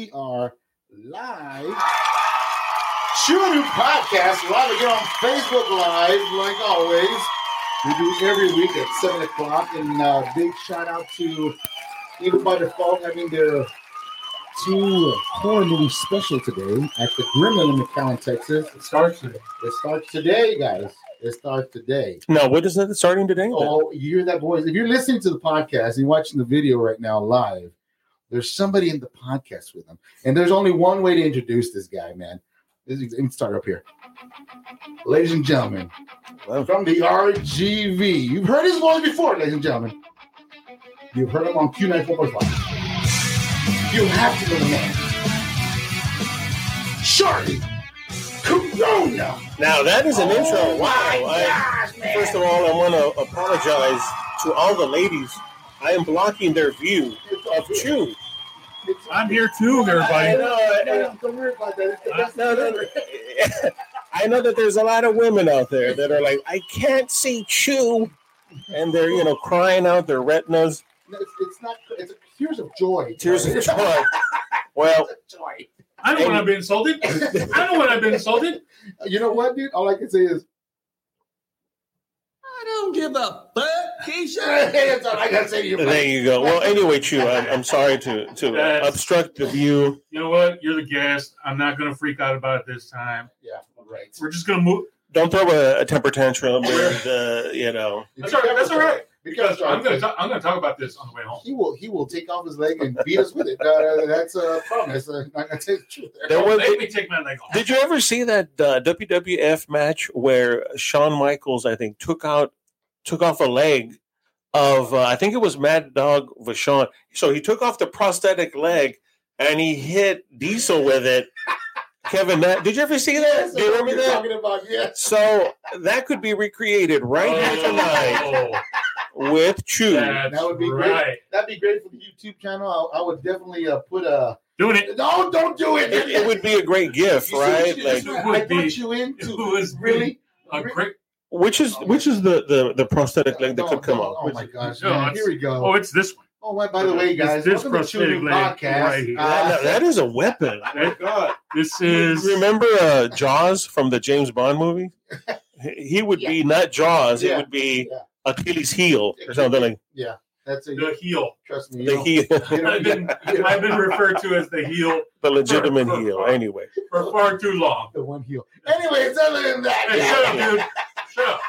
we are live. New Podcast live again on Facebook Live, like always. We do every week at 7 o'clock. And uh, big shout out to Evil by Default having their two horror movie special today at the Gremlin in McAllen, Texas. It starts today. It starts today, guys. It starts today. No, what is that starting today? Oh, you hear that voice? If you're listening to the podcast and you're watching the video right now live, there's somebody in the podcast with him. And there's only one way to introduce this guy, man. This is, let me start up here. Ladies and gentlemen, Wow. from the RGV. You've heard his voice before, ladies and gentlemen. You've heard him on Q94.5. You have to know the man. Charlie Corona. Now that is an oh intro. Oh Wow. I, gosh, first of all, I want to apologize to all the ladies. I am blocking their view of Chew. It's- I'm here too, I everybody. know, I know. don't worry about that. I know that there's a lot of women out there that are like, I can't see Chew, and they're you know crying out their retinas, No, it's, it's not. It's a tears of joy. tears of joy. Well, joy. I don't want to be insulted. I don't want to be insulted. You know what, dude? All I can say is, I don't give a fuck, Keisha. that's all I gotta say to you. there you go. Well, anyway, Chew, I'm, I'm sorry to to Yes. obstruct the view. You know what? You're the guest. I'm not going to freak out about it this time. Yeah, right. We're just going to move. Don't throw a, a temper tantrum, and uh, you know. That's all right. That's all right. Because Because I'm going to I'm going to talk about this on the way home. he will he will take off his leg and beat us with it. Uh, that's a promise. Uh, I'm not gonna tell you the truth. There. There was- make me take my leg off. Did you ever see that uh, WWF match where Shawn Michaels, I think, took out took off a leg of uh, I think it was Mad Dog Vachon. So he took off the prosthetic leg and he hit Diesel with it. Kevin, Nash, did you ever see that? Yes, Do you I know what remember that? Talking about yes. So that could be recreated right here tonight Oh, with Chew. that's That would be great. right. That'd be great for the YouTube channel. I, I would definitely uh, put a. Doing it. No, don't do it. It, it would be a great gift, You right? what Like, you- It would I be- brought you in it to was really. A great. which is which is the the, the prosthetic leg that No, could come no, off? Oh my gosh! No, man. Here we go. Oh, it's this one. Oh, wait, by the way, This- guys, this welcome prosthetic leg Podcast. right here. Uh, That, that is a weapon. Oh God. This is. Remember uh, Jaws from the James Bond movie? He he would be not Jaws. Yeah. It would be Yeah. Achilles' heel or something like yeah, that's a the heel. trust me. the You heel, don't, I've been I've been referred to as the heel the legitimate heel. Anyway, for far too long. the one heel. Anyways, other than that, Hey, shut up, dude. Shut up.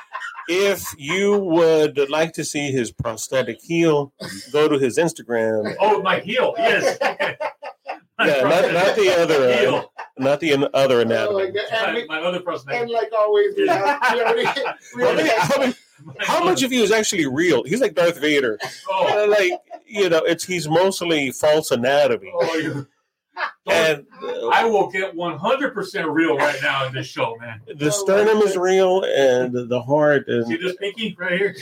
if you would like to see his prosthetic heel, go to his Instagram. Oh, my heel. Yes. Yeah, not, not the other, uh, heel. not the an- other Oh, anatomy. my God. and, My, my other and like always, we have, we already, we already many, how, much of you is actually real? He's like Darth Vader. Oh, Uh, like you know, it's he's mostly false anatomy. oh, you- And uh, I will get 100% real right now in this show, man. the sternum is real, and the heart is. See this pinky right here?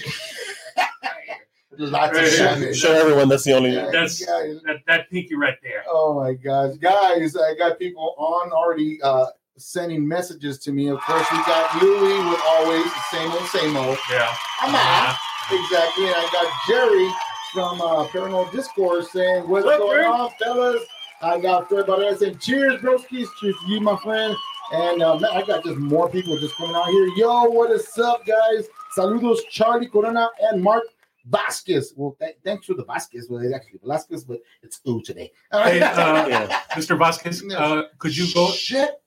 lots of Right here. Show everyone that's the only. Yeah, That's- guys. That, that pinky right there. Oh my gosh, guys! I got people on already uh, sending messages to me. Of course, we got Louie with always the same old, same old. Yeah. I'm out. Exactly. And I got Jerry from uh, Paranormal Discourse saying, What's What's going Jerry? on, fellas? I got Fred Baudelaire saying, Cheers, broskies. Cheers to you, my friend. And uh, man, I got just more people just coming out here. Yo, what is up, guys? Saludos, Charlie Corona and Mark Vasquez. Well, th- thanks for the Vasquez. Well, it's actually Velasquez, but it's ooh today. All Hey, uh, Yeah. Mr. Vasquez, uh, could you go? Shut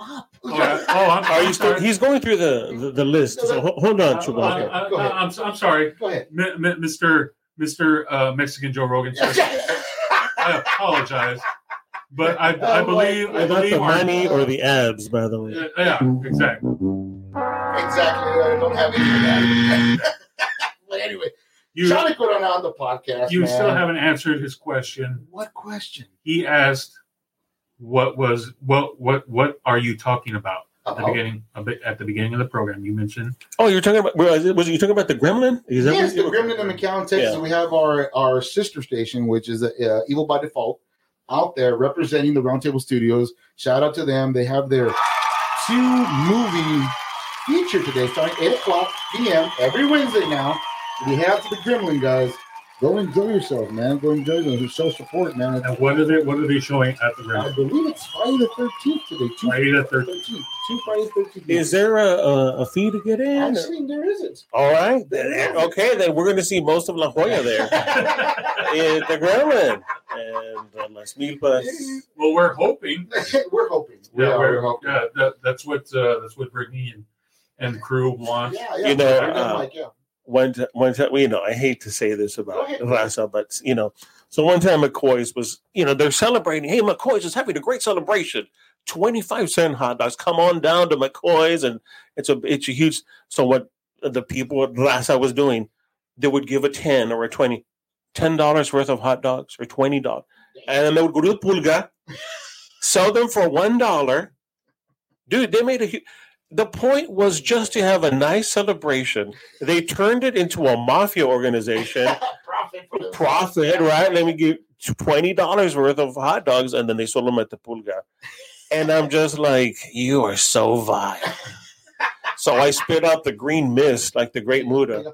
up. Oh, oh, I'm, Are you still? He's going through the the, the list. So ho- hold on, Uh, Chewbacca. Go ahead. uh, I'm, I'm sorry, Go ahead. M- M- Mr. Mr. Uh, Mexican Joe Rogan. I apologize, but I, I Oh, believe I Without believe the money or the abs, by the way. Uh, yeah, exactly. exactly. I don't have any of that. but anyway, You Charlie Corona on the podcast. you man. still haven't answered his question. What question? He asked, "What was what what what are you talking about?" At the beginning, a bit at the beginning of the program, you mentioned. Oh, you're talking about? Was it was you talking about the Gremlin? Is that Yes, the Gremlin in McAllen, Texas. Yeah. We have our our sister station, which is uh, Evil by Default, out there representing the Roundtable Studios. Shout out to them. They have their two movie feature today, starting eight o'clock p.m. every Wednesday now. We have the Gremlin guys. Go enjoy yourself, man. Go enjoy yourself. Show support, man. And what are they? What are they showing at the ground? I believe it's Friday the 13th today. Two Friday the 13th. 13th. Two Friday the 13th. Is there a, a, a fee to get in? Actually, there isn't. All right. Then- Okay, then we're going to see most of La Joya there at the Gremlin and uh, Las Milpas. Well, we're hoping. we're hoping. We Yeah, we're, we're hoping. yeah that, that's what uh, that's what Brittany and, and crew want. Yeah, yeah. You know, uh, like, yeah. One, t- one time, you know, I hate to say this about. Raza, but you know, so one time McCoy's was, you know, they're celebrating. Hey, McCoy's is having a great celebration. Twenty-five cent hot dogs. Come on down to McCoy's, and it's a it's a huge. So what the people at Raza was doing, they would give a ten or a twenty, ten dollars worth of hot dogs or twenty dollars, and then they would go to the pulga, sell them for one dollar. Dude, they made a huge. The point was just to have a nice celebration. They turned it into a mafia organization. profit, Profit, right? Let me give twenty dollars worth of hot dogs, and then they sold them at the pulga. And I'm just like, you are so vile. So I spit out the green mist like the Great Muta.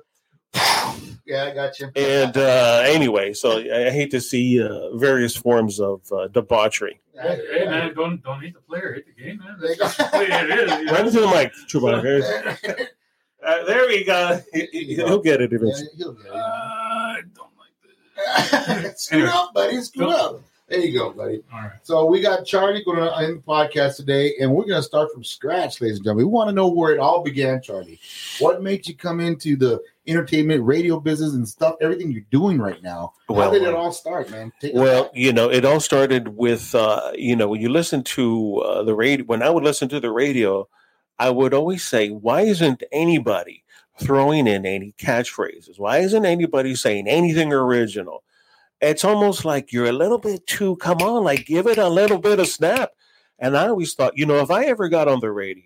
Yeah, I got you. And uh, anyway, so I hate to see uh, various forms of uh, debauchery. Hey, hey, man, don't don't hate the player, hate the game, man. That's just the way it is. you know? Right into the mic, Chewbacca. Uh, there we go. He- he- He'll get it Yeah, eventually. he'll get it. I don't like this. Screw Anyway. up, buddy. Screw up. There you go, buddy. All right. So we got Charlie going to end the podcast today, and we're going to start from scratch, ladies and gentlemen. We want to know where it all began, Charlie. What made you come into the entertainment, radio business, and stuff? Everything you're doing right now. How Well, did it all start, man? Take Well, you know, it all started with, uh, you know, when you listen to uh, the radio, when I would listen to the radio, I would always say, why isn't anybody throwing in any catchphrases? Why isn't anybody saying anything original? It's almost like you're a little bit too, come on, like give it a little bit of snap. And I always thought, you know, if I ever got on the radio,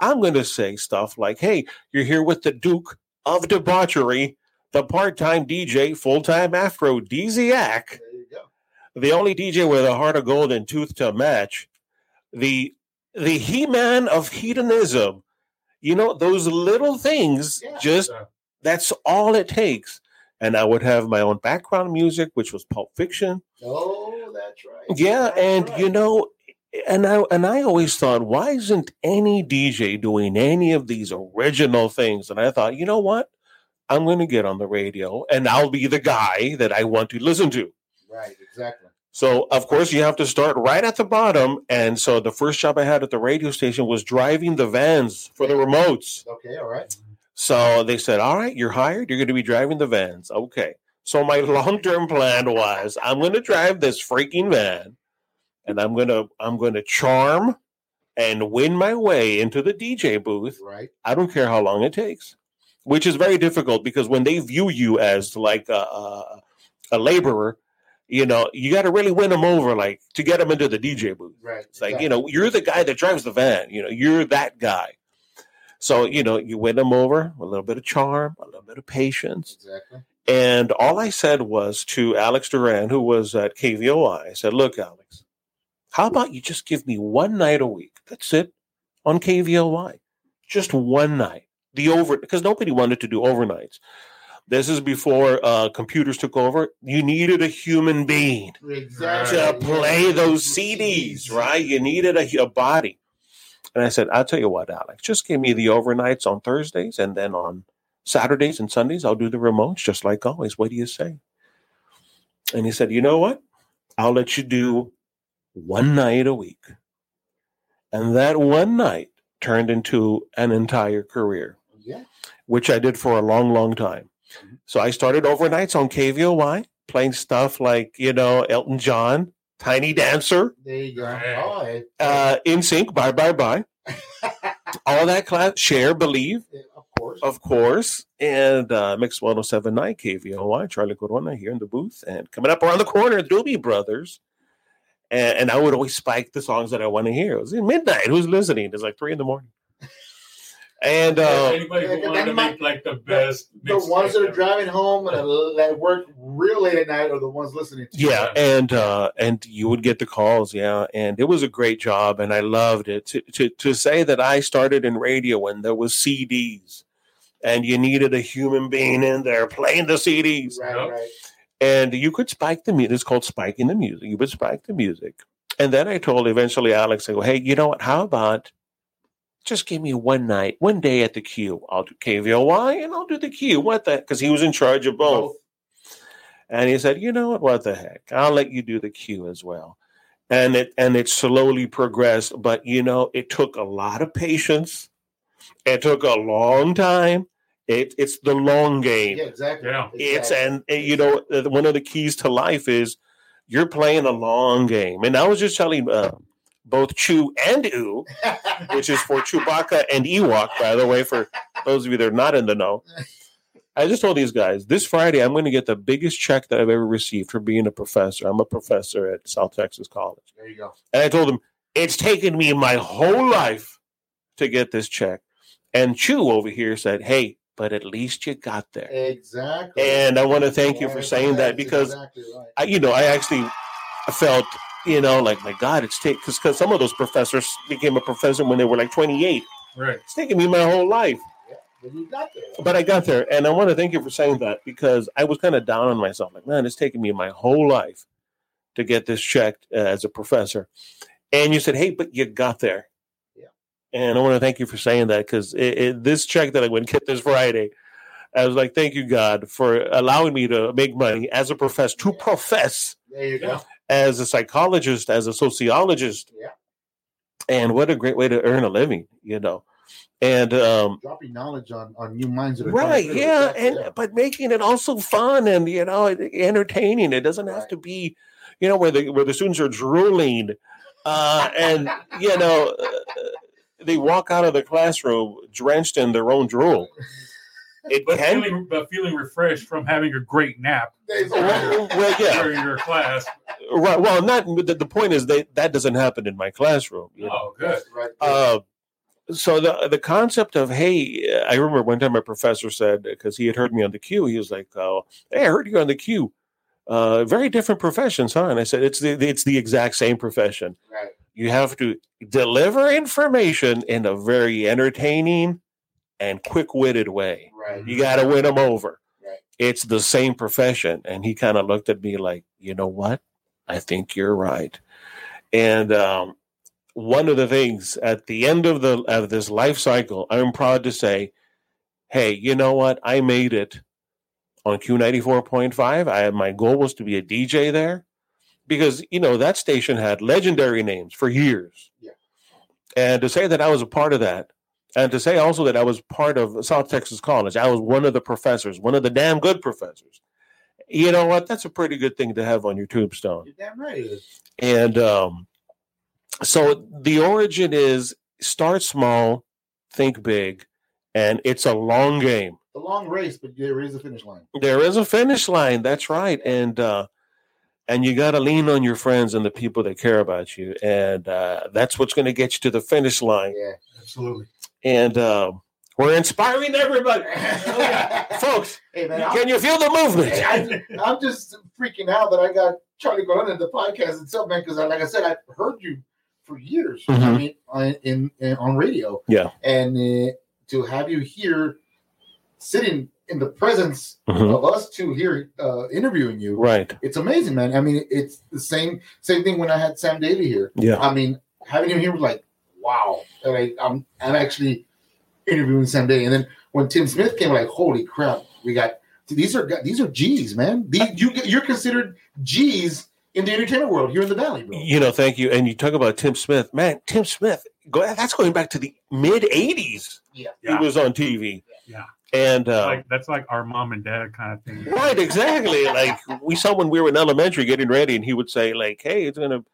I'm going to say stuff like, hey, you're here with the Duke of Debauchery, the part time DJ, full time Afro, Dziak there you go. the only DJ with a heart of gold and tooth to match, the the He Man of hedonism. You know those little things. Yeah. Just that's all it takes. And I would have my own background music, which was Pulp Fiction. Oh, that's right. Yeah, That's and right. you know, and I and I always thought, why isn't any DJ doing any of these original things? And I thought, you know what? I'm going to get on the radio, and I'll be the guy that I want to listen to. right, exactly. So, of course, you have to start right at the bottom. And so, the first job I had at the radio station was driving the vans for the remotes. Okay, all right. So they said, All right, you're hired. You're going to be driving the vans. Okay. So, my long term plan was I'm going to drive this freaking van and I'm going to, I'm to charm and win my way into the DJ booth. Right. I don't care how long it takes, which is very difficult because when they view you as like a, a, a laborer, you know, you got to really win them over, like to get them into the DJ booth. Right. It's like, you know, you're the guy that drives the van, you know, you're that guy. So, you know, you win them over, a little bit of charm, a little bit of patience. Exactly. And all I said was to Alex Duran, who was at KVOI, I said, Look, Alex, how about you just give me one night a week? That's it on KVOI. Just one night. The over, because nobody wanted to do overnights. This is before uh, computers took over. You needed a human being Exactly. to play those CDs, right? You needed a, a body. And I said, I'll tell you what, Alex, just give me the overnights on Thursdays and then on Saturdays and Sundays, I'll do the remotes just like always. What do you say? And he said, You know what? I'll let you do one night a week. And that one night turned into an entire career, Yeah. which I did for a long, long time. So I started overnights on KVOY, playing stuff like, you know, Elton John, Tiny Dancer, There you go. Right. Oh, uh, NSYNC, Bye Bye Bye, all that class, Cher, Believe, Yeah, of course. of course, and uh, Mix 1079 KVOY, Charlie Corona here in the booth, and coming up around the corner, Doobie Brothers. And, and I would always spike the songs that I want to hear. It was in midnight. Who's listening? It's like three in the morning. And uh, anybody who wanted that to make like the best, the ones that are ever. driving home and that work real late at night are the ones listening to yeah, and uh, and you would get the calls, yeah, and it was a great job, and I loved it. To to to say that I started in radio when there was CDs, and you needed a human being in there playing the CDs, Right, Yep. right. And you could spike the music. It's called spiking the music. You would spike the music, and then I told eventually Alex, I go, hey, you know what? How about just give me one night, one day at the Q. I'll do KVOY and I'll do the Q. What the? Because he was in charge of both. And he said, you know what? What the heck? I'll let you do the Q as well. And it and it slowly progressed, but you know, it took a lot of patience. It took a long time. It, it's the long game. Yeah, exactly. Yeah. It's Exactly. and you know one of the keys to life is you're playing a long game. And I was just telling uh, both Chew and Ew, which is for Chewbacca and Ewok, by the way, for those of you that are not in the know. I just told these guys this Friday I'm going to get the biggest check that I've ever received for being a professor. I'm a professor at South Texas College. there you go. And I told them it's taken me my whole life to get this check. And Chew over here said, hey, but at least you got there. Exactly. And I want to thank you for saying that because exactly right. I, you know, I actually felt, you know, like my God, it's taking because because some of those professors became a professor when they were like 28. Right. It's taken me my whole life, Yeah, but you got there. but I got there, and I want to thank you for saying that because I was kind of down on myself. Like, man, it's taken me my whole life to get this checked uh, as a professor, and you said, hey, but you got there. And I want to thank you for saying that because this check that I would get this Friday, I was like, thank you, God, for allowing me to make money as a professor, to profess There you go. As a psychologist, as a sociologist. Yeah. And what a great way to earn a living, you know. And um Dropping knowledge on, on new minds that are right, yeah, Exactly, and yeah. but making it also fun and you know entertaining. It doesn't have Right. to be, you know, where the where the students are drooling, uh, and you know, uh, they walk out of the classroom drenched in their own drool. It But can, feeling, but feeling refreshed from having a great nap well, well, yeah, during your class. right. Well, not the, the point is that that doesn't happen in my classroom. You know? Oh, good. Right. Uh, so the the concept of hey, I remember one time my professor said because he had heard me on the Q, he was like, "Oh, hey, I heard you on the Q. Uh, very different professions, huh?" And I said, "It's the it's the exact same profession. right. You have to deliver information in a very entertaining and quick witted way. Right. You got to win them over. Right. It's the same profession." And he kind of looked at me like, "You know what? I think you're right." And um, one of the things at the end of the of this life cycle, I'm proud to say, hey, you know what? I made it on Q94.5. I my goal was to be a DJ there because you know that station had legendary names for years. Yeah. And to say that I was a part of that, and to say also that I was part of South Texas College, I was one of the professors, one of the damn good professors. You know what? That's a pretty good thing to have on your tombstone. You're damn right it is. And um, so the origin is start small, think big, and it's a long game. It's a long race, but there is a finish line. There is a finish line. That's right, and uh, and you got to lean on your friends and the people that care about you, and uh, that's what's going to get you to the finish line. Yeah. Absolutely. And uh, we're inspiring everybody, folks. Hey man, I'm, Can you feel the movement? hey, I, I'm just freaking out that I got Charlie going into the podcast itself, man. Because like I said, I've heard you for years. I Mhm. mean, on, in, in on radio. Yeah. And uh, to have you here, sitting in the presence Mhm. of us two here uh, interviewing you, Right. it's amazing, man. I mean, it's the same same thing when I had Sam Daly here. Yeah. I mean, having him here was like, wow. And I, I'm I'm actually interviewing Sam Daly, and then when Tim Smith came, like, holy crap, we got these are these are G's, man. These, you you're considered G's in the entertainment world here in the Valley, bro. You know, thank you. And you talk about Tim Smith, man. Tim Smith, go, that's going back to the mid '80s. Yeah. Yeah. He was on TV. Yeah. And uh, Like that's like our mom and dad kind of thing. right, exactly. Like we saw when we were in elementary getting ready, and he would say, like, "Hey, it's gonna."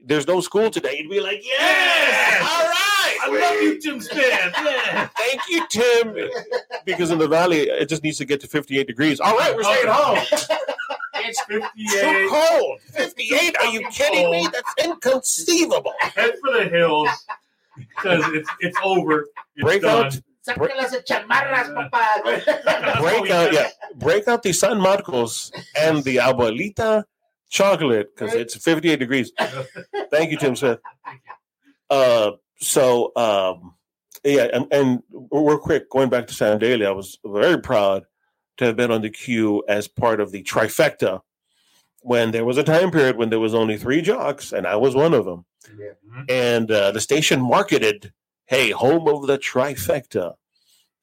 There's no school today. You'd be like, "Yes, all right." I love you, Tim Smith. Yeah. Thank you, Tim. Because in the valley, it just needs to get to 58 degrees. All right, we're staying home. It's 58. Too 58. cold. 58? Are you kidding me? That's inconceivable. Head for the hills because it's it's over. It's Break done. out, Sácalas chamarras, papá. break out, yeah, break out the San Marcos and the Abuelita chocolate because it's 58 degrees. Thank you, Tim Smith. Uh, so, um, yeah, and, and we're quick going back to Sam Daly. I was very proud to have been on the Q as part of the trifecta when there was a time period when there was only three jocks, and I was one of them. Yeah. And uh, the station marketed, "Hey, home of the trifecta,"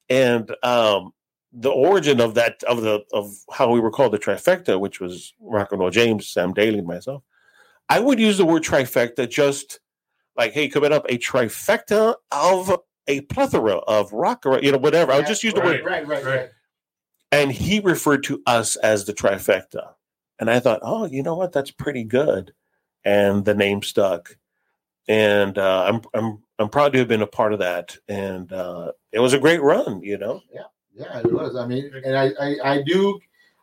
and um, the origin of that of the of how we were called the trifecta, which was Rock and Roll James, Sam Daly, and myself. I would use the word trifecta just like, "Hey, coming up a trifecta of a plethora of rock, or you know, whatever." I would just use the word Right, right, right. Right. and he referred to us as the trifecta. And I thought, oh, you know what? That's pretty good. And the name stuck. And uh, I'm I'm I'm proud to have been a part of that. And uh, it was a great run, you know. Yeah, yeah, it was. I mean, and I, I, I do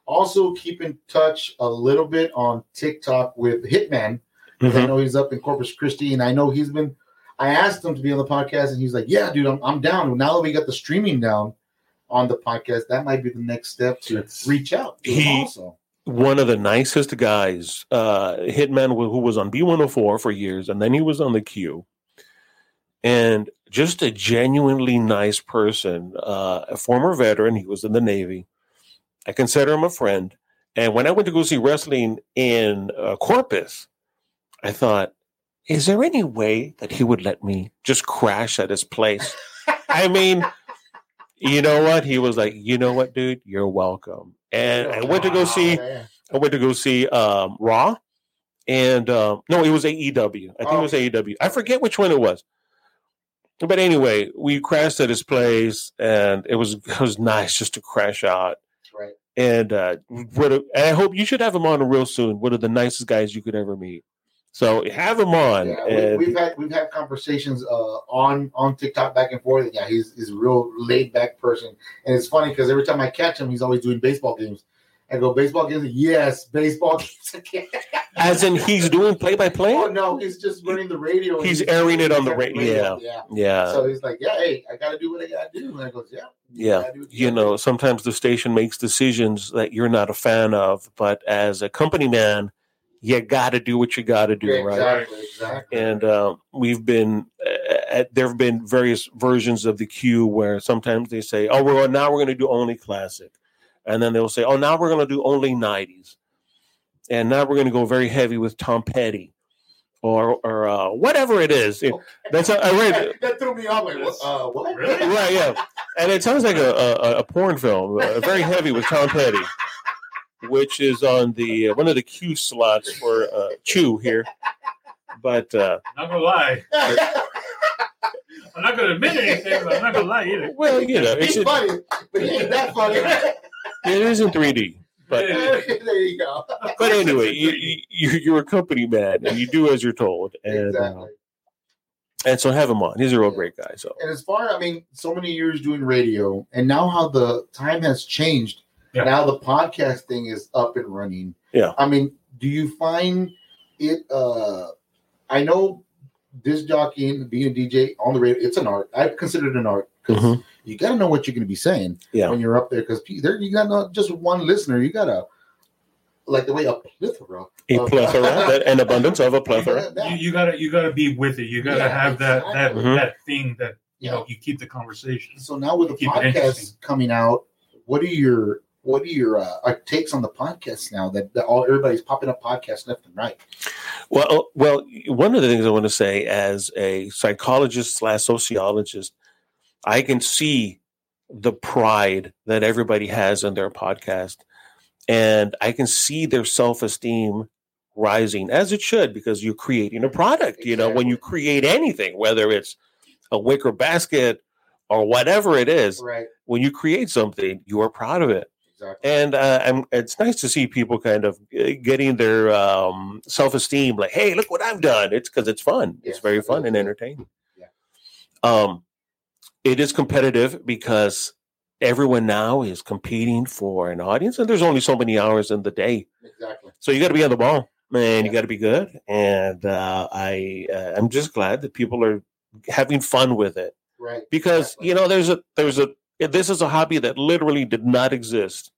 also keep in touch a little bit on TikTok with Hitman. 'cause I know he's up in Corpus Christi, and I know he's been. I asked him to be on the podcast, and he's like, "Yeah, dude, I'm, I'm down." Now that we got the streaming down on the podcast, that might be the next step to It's- reach out to He- also. One of the nicest guys, uh, Hitman, who who was on B104 for years, and then he was on the Q. And just a genuinely nice person, uh, a former veteran. He was in the Navy. I consider him a friend. And when I went to go see wrestling in uh, Corpus, I thought, is there any way that he would let me just crash at his place? I mean, you know what? He was like, you know what, dude, you're welcome. And I went to go see, I went to go see um, Raw, and um, no, it was AEW. I think it was AEW. I forget which one it was. But anyway, we crashed at his place, and it was it was nice just to crash out. Right. And uh, what a, and I hope you should have him on real soon. One of the nicest guys you could ever meet. So have him on. Yeah, and we, we've had we've had conversations uh, on on TikTok back and forth. Yeah, he's he's a real laid back person, and it's funny because every time I catch him, he's always doing baseball games. I go baseball games. Yes, baseball games again. as in he's doing play by play. oh no, he's just running the radio. and He's airing it on the ra- yeah. Yeah. So he's like, yeah, hey, I got to do what I got to do. And I goes, yeah, Yeah, what you know, do." sometimes the station makes decisions that you're not a fan of, but as a company man, you got to do what you got to do, Yeah, right? exactly, exactly. And uh, we've been, uh, there have been various versions of the Q where sometimes they say, "Oh, well, now we're going to do only classic," and then they'll say, "Oh, now we're going to do only '90s," and now we're going to go very heavy with Tom Petty, or or uh, whatever it is. It- that's I read. that threw me off. Like, what? Uh, what? Really? Right, yeah. And it sounds like a, a, a porn film, uh, very heavy with Tom Petty, which is on the uh, one of the Q slots for uh, Chew here. But uh, Not gonna lie. I'm not gonna admit anything, but I'm not gonna lie either. well, you know, it's He's funny, but he ain't that funny. it is in 3D. But there you go. but anyway, you, you you're a company man, and you do as you're told, and uh, and so have him on. He's a real great guy. So And as far, I mean, so many years doing radio, and now how the time has changed. Yeah. Now the podcast thing is up and running. Yeah. I mean, do you find it? uh I know disc jockeying, being a DJ on the radio, it's an art. I consider it an art because Mhm. you got to know what you're going to be saying Yeah. when you're up there. Because there, you got not just one listener. You got to like the way a plethora, a of- plethora, that, an abundance of a plethora. You, you gotta you gotta be with it. You gotta Yeah, have that that exactly. Mhm. that thing that you Yeah. know you keep the conversation. So now with the Keep it interesting. podcasts coming out, what are your what are your uh, uh, takes on the podcasts now that, that all everybody's popping up podcasts left and right? Well, well, one of the things I want to say as a psychologist slash sociologist, I can see the pride that everybody has in their podcast, and I can see their self esteem rising as it should because you're creating a product. You know, when you create anything, whether it's a wicker basket or whatever it is, Right. when you create something, you are proud of it Exactly. and uh, I'm, it's nice to see people kind of uh, getting their um, self-esteem like hey look what i've done it's because it's fun it's very fun and entertaining Yeah. um it is competitive because everyone now is competing for an audience and there's only so many hours in the day Exactly. so you got to be on the ball man you got to be good and uh, i uh, i'm just glad that people are having fun with it Right. because Exactly. you know there's a there's a this is a hobby that literally did not exist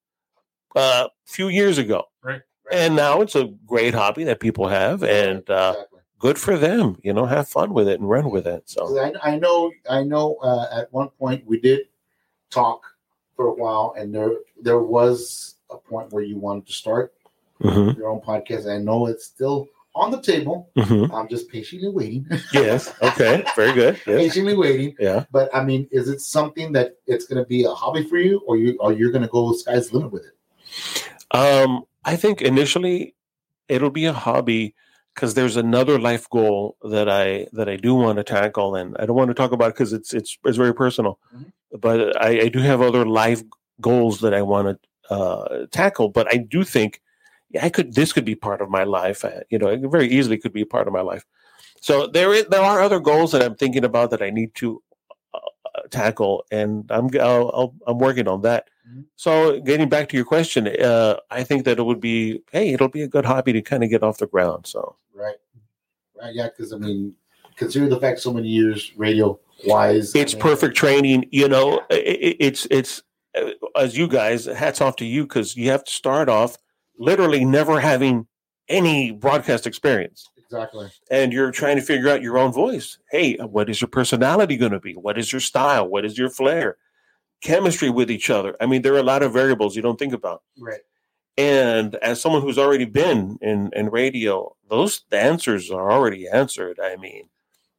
uh, a few years ago Right. and now it's a great hobby that people have and uh, exactly. good for them you know have fun with it and run with it So I, I know I know uh, at one point we did talk for a while, and there there was a point where you wanted to start Mhm, your own podcast. I know it's still on the table. mhm. I'm just patiently waiting, Yes. Okay. Very good. Yes. patiently waiting. Yeah. But I mean, is it something that it's going to be a hobby for you, or you or you're going to go sky's the limit with it? Um, I think initially it'll be a hobby because there's another life goal that I that I do want to tackle, and I don't want to talk about because it's it's it's very personal. Mhm. But I, I do have other life goals that I want to uh, tackle. But I do think yeah, I could this could be part of my life. uh, You know, it very easily could be part of my life. So there is, there are other goals that I'm thinking about that I need to tackle, and I'm I'll, I'll, I'm working on that. Mhm. So getting back to your question, uh, I think that it would be hey, it'll be a good hobby to kind of get off the ground. So Right, right, yeah. Because I mean, consider the fact so many years radio wise. it's perfect training. You know, i i- it's it's uh, as you guys, hats off to you because you have to start off literally never having any broadcast experience. Exactly. and you're trying to figure out your own voice. Hey, what is your personality going to be? What is your style? What is your flair? Chemistry with each other. I mean, there are a lot of variables you don't think about. Right. And as someone who's already been in, in radio, those the answers are already answered. I mean,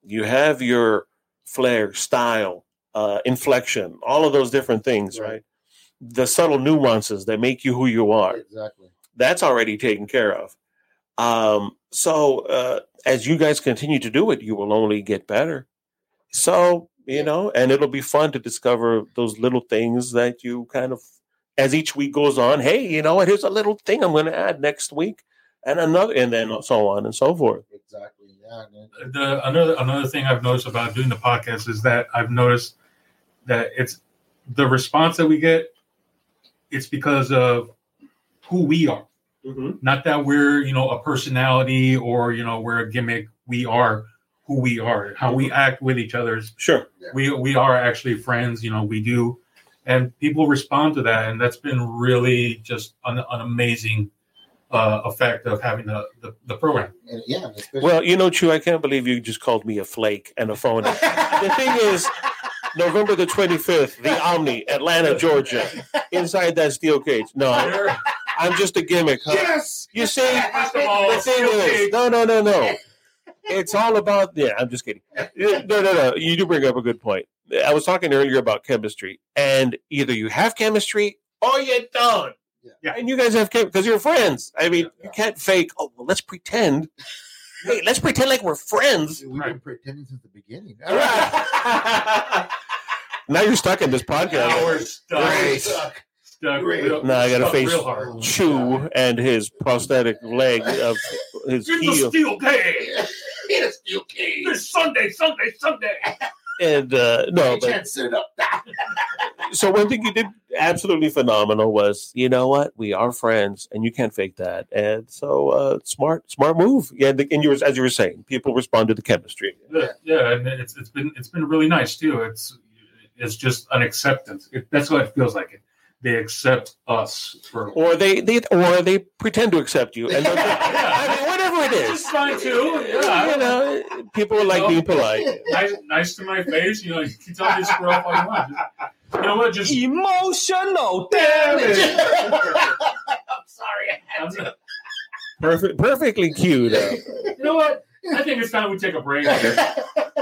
you have your flair, style, uh, inflection, all of those different things, Right. right? The subtle nuances that make you who you are Exactly. that's already taken care of. Um, so uh, as you guys continue to do it, you will only get better. So you know, and it'll be fun to discover those little things that you kind of, as each week goes on. Hey, you know what? Here's a little thing I'm going to add next week, and another, and then so on and so forth. Exactly. Yeah. the another another thing I've noticed about doing the podcast is that I've noticed that it's the response that we get. It's because of who we are. Not that we're you know a personality or you know we're a gimmick. We are who we are. How we act with each other. is- Sure. We we are actually friends. You know we do, and people respond to that, and that's been really just an, an amazing uh, effect of having the the, the program. Yeah. Especially, Well, you know, Chew, I can't believe you just called me a flake and a phony. the thing is, November the 25th, the Omni, Atlanta, Georgia, inside that steel cage. No, I'm just a gimmick. Huh? yes. You see, First of all, the thing is, no, no, no, no. It's all about, yeah, I'm just kidding. No, no, no. You do bring up a good point. I was talking earlier about chemistry, and either you have chemistry or you don't. Yeah. Yeah. And you guys have chemistry because you're friends. I mean, Yeah. you can't fake, oh, well, let's pretend. Hey, let's pretend like we're friends. We've been pretending since the beginning. now you're stuck in this podcast. Now we're stuck. Great. Stuck. Great. real- Now I got to face real hard. Chew and his prosthetic leg of his Get the heel. steel cage. It's still cage. This Sunday, Sunday, Sunday. And uh, no, You but can't sit up. so one thing you did absolutely phenomenal was you know what we are friends and you can't fake that and so uh smart smart move yeah and, and you were as you were saying people respond to the chemistry Yeah, yeah, and it's it's been it's been really nice too. It's it's just an acceptance. It, that's what it feels like. It they accept us for. or they they or they pretend to accept you and they're- I mean whatever it It's is fine too. Yeah, you know people like No. being polite nice, nice to my face. You know, you can tell me to screw up all you want. You know what? Just Emotional damage. I'm sorry. I had I'm to. perfect perfectly cued uh, you know what? I think it's time we take a break.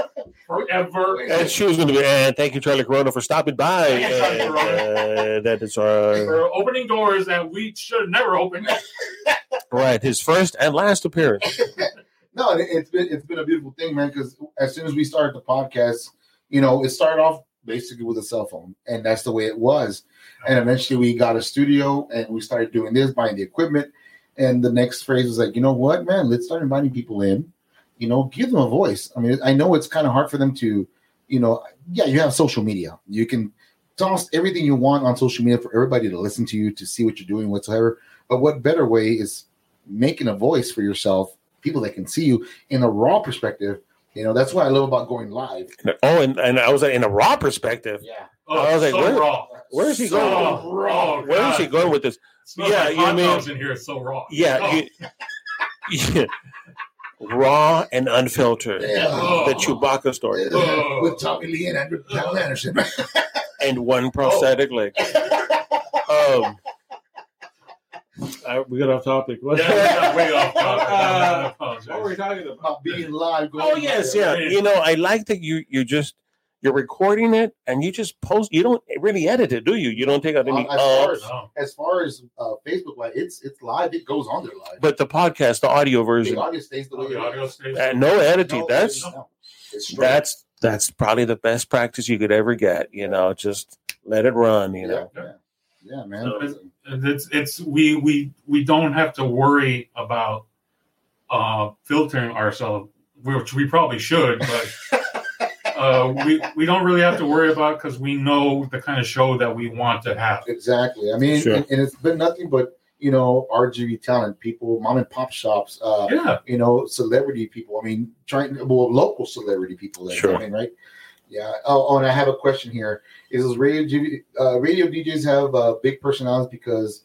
Forever. and she was going to be and thank you Charlie Corona for stopping by Thank you, Charlie and, uh, that is our For opening doors that we should never open. right his first and last appearance No, it's been it's been a beautiful thing, man. Because as soon as we started the podcast, you know, it started off basically with a cell phone, and that's the way it was. And eventually, we got a studio, and we started doing this, buying the equipment. And the next phrase was like, you know what, man? Let's start inviting people in. You know, give them a voice. I mean, I know it's kind of hard for them to, you know, yeah, you have social media. You can toss everything you want on social media for everybody to listen to you, to see what you're doing, whatsoever. But what better way is making a voice for yourself, people that can see you in a raw perspective. You know, that's what I love about going live. oh and, and I was in a raw perspective Yeah. Oh, I was like, so where- raw. where is he so going? raw. where is he going with this Yeah, like you hot mean- dogs in here is so raw. Yeah, Oh, you, yeah. Raw and unfiltered. Yeah. Oh. The Chewbacca story. Oh. With Tommy Lee and Andrew Pamela Anderson. and one prosthetic leg. Um, I, we got off topic. What, Yeah, we got way off topic. Uh, what were we talking about? About being live. going Oh yes, there. yeah. You know, I like that you you just you're recording it and you just post. You don't really edit it, do you? You don't take out any. Um, as far as, No. as far as uh, Facebook Live, it's it's live. It goes on there live. but the podcast, the audio the version, audio stays the way The audio stays. uh, no editing. No, that's no. That's that's probably the best practice you could ever get. You know, just let it run. You yeah, know. yeah, yeah, man. So it's- it's it's we we we don't have to worry about uh filtering ourselves, which we probably should, but uh we we don't really have to worry about because we know the kind of show that we want to have. Exactly. I mean, Sure. and, and it's been nothing but you know RGV talent people, mom and pop shops, uh, Yeah, you know, celebrity people. I mean, trying well, local celebrity people. That Sure. I mean, right? Yeah. Oh, oh, and I have a question here. Is those radio uh, radio DJs have uh, big personalities because,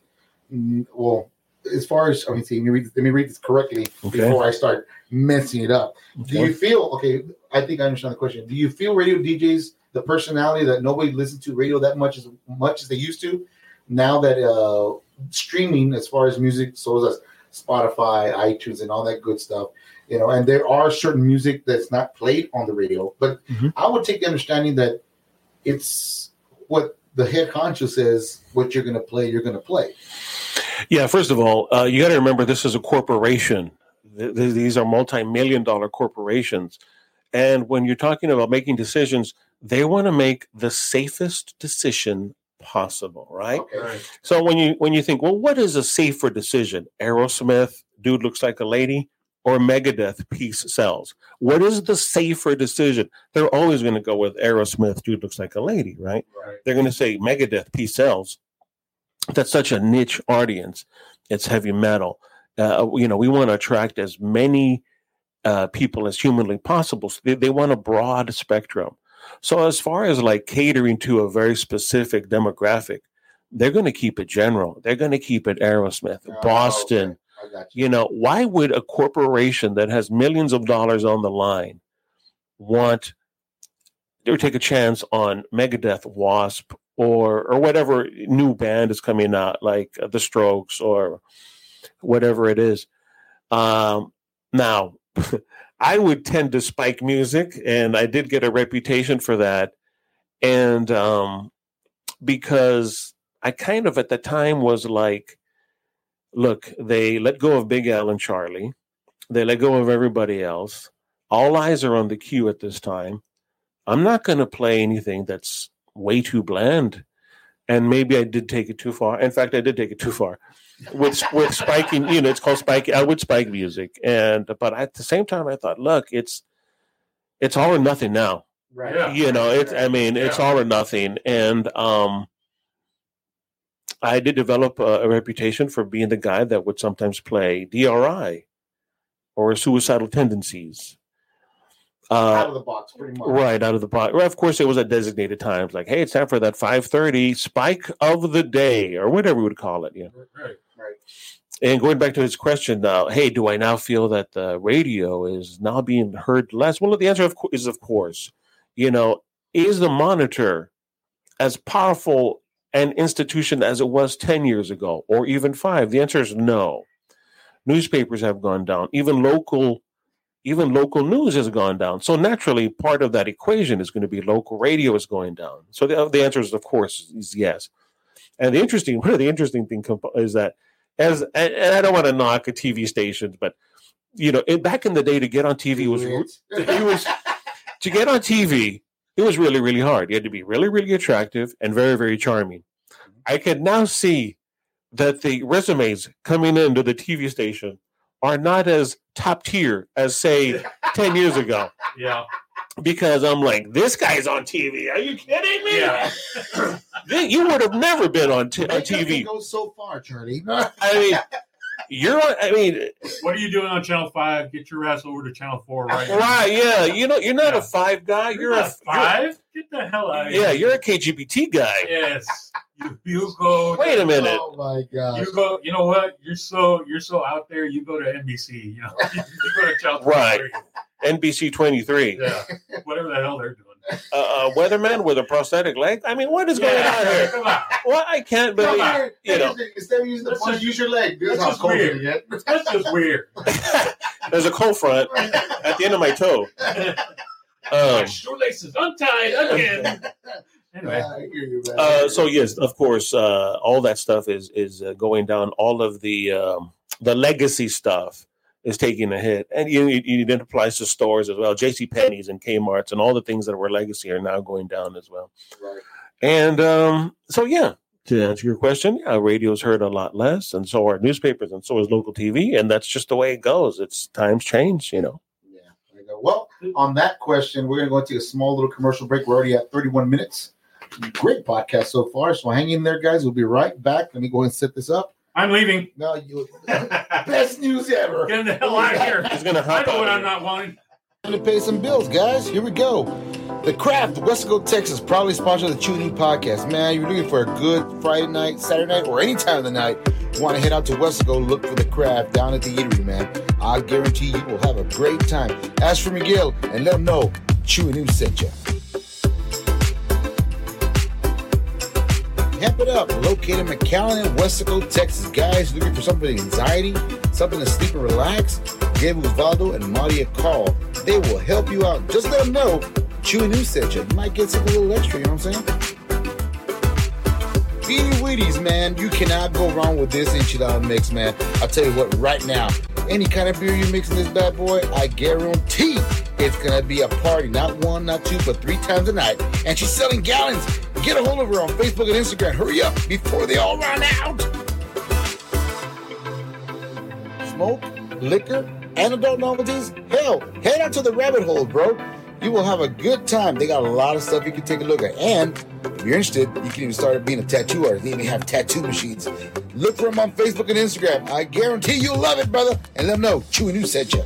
mm, well, as far as I mean, see, let me read, let me read this correctly Okay. before I start messing it up. Do you feel okay? I think I understand the question. Do you feel radio DJs the personality that nobody listens to radio that much as much as they used to? Now that uh, streaming, as far as music, so as Spotify, iTunes, and all that good stuff, you know, and there are certain music that's not played on the radio, but Mhm. I would take the understanding that it's what the head honcho says. What you're going to play, you're going to play. Yeah, first of all, uh, you got to remember this is a corporation. Th- th- these are multi-million dollar corporations, and when you're talking about making decisions, they want to make the safest decision possible, right? Okay. right. So when you when you think, well, what is a safer decision? Aerosmith, dude looks like a lady, or Megadeth, peace sells. What is the safer decision? They're always going to go with Aerosmith, dude looks like a lady, right? Right. they're going to say Megadeth Peace sells. That's such a niche audience. It's heavy metal. Uh, you know, we want to attract as many uh, people as humanly possible. So they, they want a broad spectrum. So as far as like catering to a very specific demographic, they're going to keep it general. They're going to keep it Aerosmith, Oh, Boston. okay. You. You know, why would a corporation that has millions of dollars on the line want or take a chance on Megadeth, Wasp, or or whatever new band is coming out, like uh, the Strokes or whatever it is? Um, now, I would tend to spike music, and I did get a reputation for that, and um, because I kind of at the time was like look, they let go of Big Al and Charlie. They let go of everybody else. All eyes are on the queue at this time. I'm not going to play anything that's way too bland. And maybe I did take it too far. In fact, I did take it too far with with spiking. You know, it's called spike. I would spike music, and but at the same time, I thought, look, it's it's all or nothing now Right. Yeah. you know it's i mean it's all or nothing and um i did develop a, a reputation for being the guy that would sometimes play dri or suicidal tendencies Out uh of the box, pretty much. right out of the box. well, of course it was at designated times like hey it's time for that 5.30 spike of the day or whatever we would call it yeah Right. Right. and going back to his question now, hey, do I now feel that the radio is now being heard less? Well, the answer of course, is of course. You know, is the monitor as powerful an institution as it was 10 years ago or even five? The answer is no. Newspapers have gone down. Even local even local news has gone down. So naturally, part of that equation is going to be local radio is going down. So the, the answer is, of course, is yes. And the interesting, one of the interesting thing is that as and and I don't want to knock a TV stations, but you know, it, back in the day to get on TV was it was to get on TV. It was really really hard. You had to be really really attractive and very very charming. I can now see that the resumes coming into the TV station are not as top tier as say 10 years ago Yeah. because I'm like, this guy's on TV. Are you kidding me? Yeah. You would have never been on, t- on TV. Go so far, Charlie. I mean, you're on, I mean, What are you doing on Channel Five? Get your ass over to Channel Four right now. right, yeah. You know, you're not Yeah. a five guy. You're, You're, a not five. Get the hell out of here. yeah, you're a KGBT guy. Yes. You, you go. Wait a minute. Oh my god. You go. You know what? You're so you're so out there. You go to NBC. You know. you go to Channel Right. NBC 23. Yeah. Whatever the hell they're doing a, a weatherman with a prosthetic leg. I mean, what is going on here? Come on. Well, I can't believe. you're- you know. Instead of using the That's punch, just- use your leg. This is that's how just cold weird. you. That's just weird. There's a cold front at the end of my toe. My Um, shoelaces untied again. Anyway, I hear you, man. uh, so yes, of course, uh, all that stuff is is uh, going down. All of the um, the legacy stuff is taking a hit, and you, you, it applies to stores as well. J.C. Penney's and Kmart's and all the things that were legacy are now going down as well. Right. And um, so, yeah, to answer your question, yeah, radio's heard a lot less, and so are newspapers, and so is local TV, and that's just the way it goes. It's times change, you know. Yeah. there you go. Well, on that question, we're going to go into a small little commercial break. We're already at 31 minutes. Great podcast so far. So hang in there, guys. We'll be right back. Let me go and set this up. I'm leaving. No, you best news ever. Get the hell out of here. He's gonna hurt. I hop know out. what I'm here. not wanting. Time to pay some bills, guys. Here we go. The Craft, Weslaco, Texas, proudly sponsor the Chew New podcast. Man, you're looking for a good Friday night, Saturday night, or any time of the night. You want to head out to Weslaco, look for the Craft down at the eatery, man. I guarantee you will have a great time. Ask for Miguel and let him know Chew New sent you. Hamp it up. Located in McAllen and Weslaco, Texas. Guys looking for something with anxiety, something to sleep and relax? Give Osvaldo and Marty a call. They will help you out. Just let them know Chewy News sent you. You might get something a little extra, you know what I'm saying? Beanie Wheaties, man. You cannot go wrong with this enchilada mix, man. I'll tell you what, right now, any kind of beer you're mixing this bad boy, I guarantee it's gonna be a party. Not one, not two, but three times a night. And she's selling gallons. Get a hold of her on Facebook and Instagram. Hurry up before they all run out. Smoke, liquor, and adult novelties? Hell, head out to the rabbit hole, bro. You will have a good time. They got a lot of stuff you can take a look at. And if you're interested, you can even start being a tattoo artist. They even have tattoo machines. Look for them on Facebook and Instagram. I guarantee you'll love it, brother. And let them know Chewy New sent you.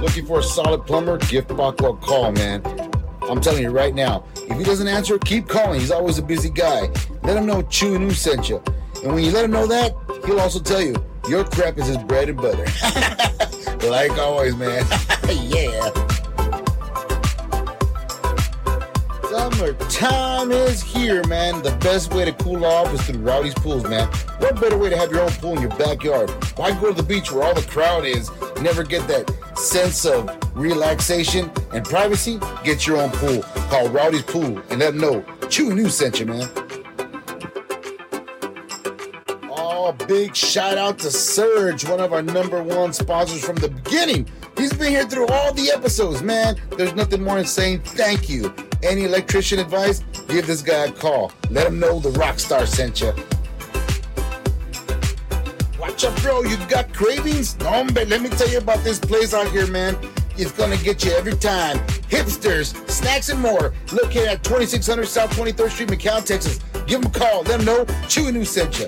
Looking for a solid plumber? Give Paco a call, man. I'm telling you right now. If he doesn't answer, keep calling. He's always a busy guy. Let him know Chewy New sent you. And when you let him know that, he'll also tell you your crap is his bread and butter. like always, man. yeah. Summertime is here, man. The best way to cool off is through Rowdy's Pools, man. What better way to have your own pool in your backyard? Why go to the beach where all the crowd is? Never get that sense of relaxation and privacy? Get your own pool. Call Rowdy's Pool and let them know Chewy News sent you, man. Oh, big shout out to Surge, one of our number one sponsors from the beginning. He's been here through all the episodes, man. There's nothing more than saying thank you. Any electrician advice? Give this guy a call. Let him know the rock star sent you. Watch out, bro. You got cravings? No, but let me tell you about this place out here, man. It's gonna get you every time. Hipsters, snacks, and more. Located at 2600 South 23rd Street, McAllen, Texas. Give them a call. Let them know Chewy News sent you.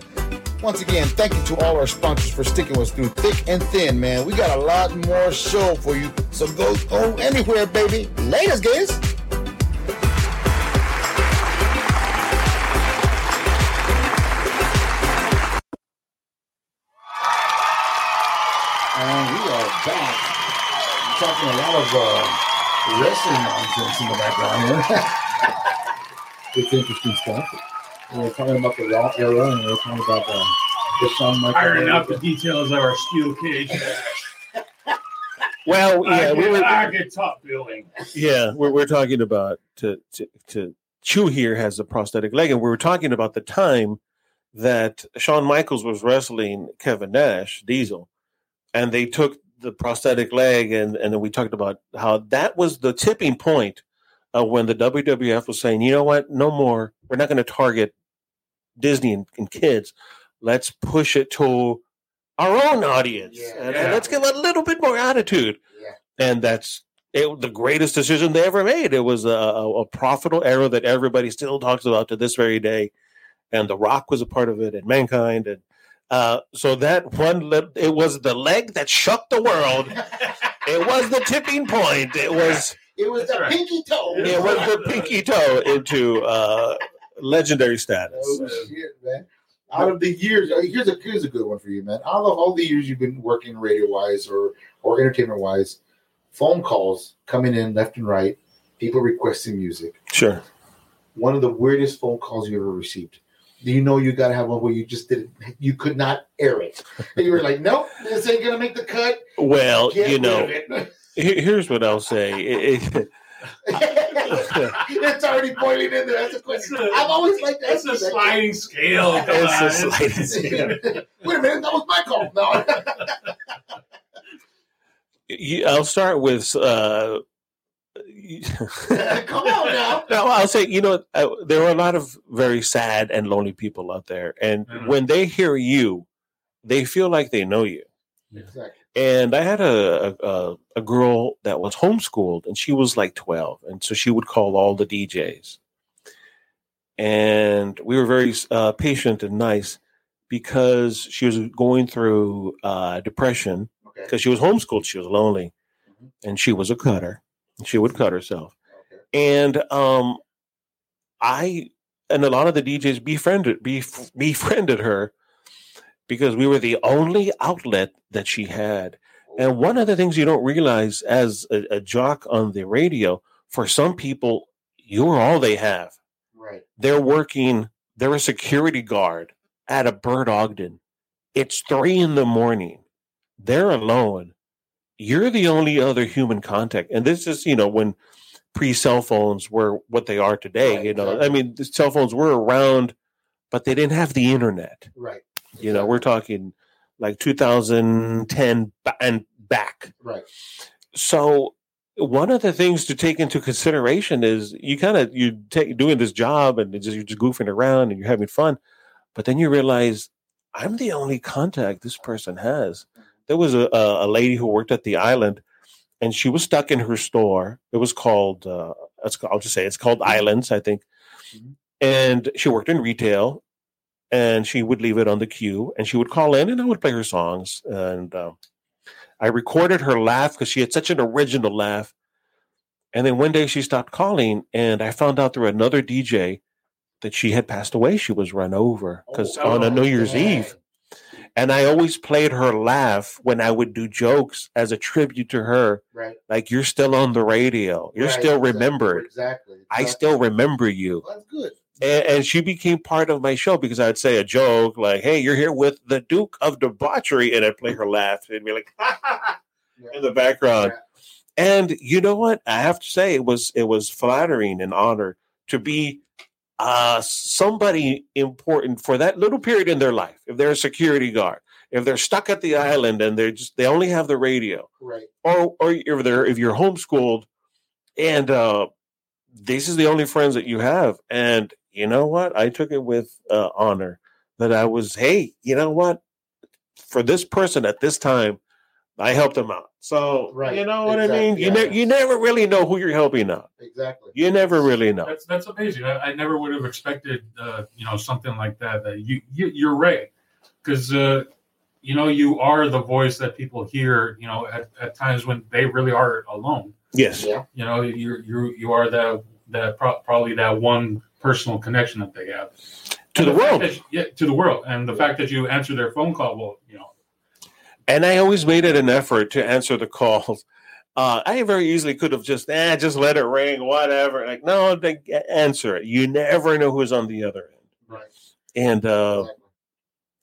Once again, thank you to all our sponsors for sticking with us through thick and thin, man. We got a lot more show for you, so go anywhere, baby. Laters, guys. Talking a lot of uh, wrestling nonsense in the background here. it's interesting stuff. We We're talking about the Raw era, and we we're talking about uh, the Shawn Michaels. Ironing out the details of our steel cage. Well, I, yeah, we get, were, I get top billing. yeah, we're, we're talking about to, to to Chew here has a prosthetic leg, and we were talking about the time that Shawn Michaels was wrestling Kevin Nash, Diesel, and they took the prosthetic leg, and and then we talked about how that was the tipping point uh, when the WWF was saying, you know what, no more, we're not going to target Disney and, and kids, let's push it to our own audience, Yeah. and, and let's give a little bit more attitude, Yeah. and that's it, the greatest decision they ever made. It was a, a, a profitable era that everybody still talks about to this very day. And The Rock was a part of it, and Mankind, and uh, so that one, le- it was the leg that shook the world. It was the tipping point. It was It was That's the right. pinky toe. it was the pinky toe into uh, legendary status. Oh shit, man! Out of the years, uh, here's a here's a good one for you, man. Out of all the years you've been working radio wise or or entertainment wise, phone calls coming in left and right, people requesting music. Sure. One of the weirdest phone calls you ever received. Do you know you got to have one where you just didn't, you could not air it? And you were like, nope, this ain't going to make the cut. Well, Get you know, of it. he- here's what I'll say. It- it- it's already boiling in there. That's a question. It's a- I've always liked that. It's a sliding scale. come It's a sliding scale. Wait a minute, that was my call. No. I'll start with. Uh, Come on now. No, I'll say, you know, uh, there are a lot of very sad and lonely people out there. And Mhm. when they hear you, they feel like they know you. Exactly. And I had a, a, a girl that was homeschooled and she was like 12. And so she would call all the DJs. And we were very uh, patient and nice because she was going through uh, depression Okay. because she was homeschooled. She was lonely Mhm. and she was a cutter. She would cut herself. And um i and a lot of the djs befriended bef- befriended her because we were the only outlet that she had. And one of the things you don't realize as a, a jock on the radio for some people you're all they have. Right. they're working they're a security guard at a bird ogden. It's three in the morning. They're alone you're the only other human contact and this is you know when pre-cell phones were what they are today Right, you know i mean the cell phones were around but they didn't have the internet Right. you know we're talking like 2010 and back Right. so one of the things to take into consideration is you kind of you take doing this job and it's just, you're just goofing around and you're having fun but then you realize i'm the only contact this person has there was a, a lady who worked at the island and she was stuck in her store it was called uh i'll just say it's called islands i think Mhm. and she worked in retail and she would leave it on the Q and she would call in and i would play her songs and um, I recorded her laugh because she had such an original laugh. And then one day she stopped calling, and I found out through another DJ that she had passed away. She was run over because Oh, on a New Year's. Eve. And I always played her laugh when I would do jokes as a tribute to her. Right. Like, you're still on the radio, you're Right, still exactly, remembered. Exactly. I still remember you. Well, that's good. And, and she became part of my show because I'd say a joke like, "Hey, you're here with the Duke of Debauchery," and I'd play her laugh and be like, Yeah. in the background. Yeah. And you know what? I have to say it was it was flattering and honor to be uh somebody important for that little period in their life. If they're a security guard, if they're stuck at the island and they're just they only have the radio, Right. or or if they're if you're homeschooled and uh this is the only friends that you have. And you know what? I took it with uh, honor that I was, hey, you know what? For this person at this time, I helped them out. So, Right, you know what I mean? You, yeah. ne- you never really know who you're helping out. Exactly. You never really know. That's that's amazing. I, I never would have expected, uh, you know, something like that. That you, you you're right, because uh, you know you are the voice that people hear. You know, at, at times when they really are alone. Yes. Yeah. You know, you you you are that that pro- probably that one personal connection that they have To the And fact world. that- yeah, to the world, and the fact that you answer their phone call, well, you know, And I always made it an effort to answer the calls. Uh, I very easily could have just, eh, just let it ring, whatever. Like, no, they answer it. You never know who's on the other end. Right. And uh,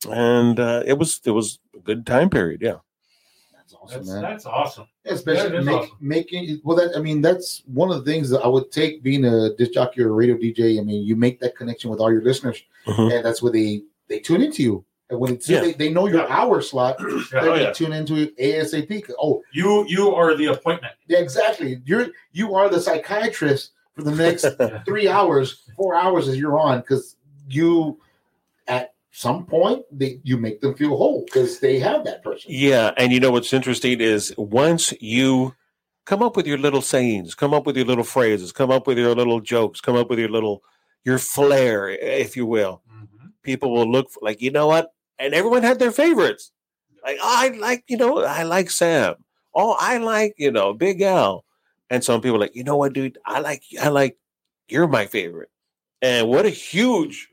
Exactly. and uh, it was it was a good time period. Yeah. That's awesome, that's that's awesome. Yeah, especially that is make, awesome. making well that I mean that's one of the things that I would take being a disc jockey or a radio DJ. I mean, you make that connection with all your listeners, Mhm. and that's where they they tune into you. And when Yeah. they, they know your hour slot, Yeah. they Oh, can yeah. tune into it ASAP. Oh, You you are the appointment. yeah, exactly. You're you are the psychiatrist for the next three hours, four hours as you're on because you at some point they you make them feel whole because they have that person. Yeah, and you know what's interesting is once you come up with your little sayings, come up with your little phrases, come up with your little jokes, come up with your little your flair, if you will. Mhm. People will look for, like, you know what? And everyone had their favorites. Like, oh, I like, you know, I like Sam. Oh, I like, you know, Big Al. And some people are like, you know what, dude? I like, I like, you're my favorite. And what a huge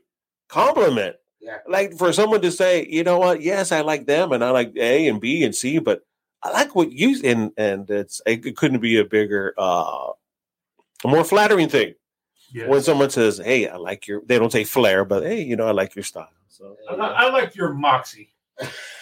compliment Yeah. like for someone to say, you know what, yes, I like them and I like A and B and C, but I like what you and and it's it couldn't be a bigger, uh, a more flattering thing Yes. when someone says, "Hey, I like your." They don't say flair, but hey, you know, I like your style. So I, I like your moxie.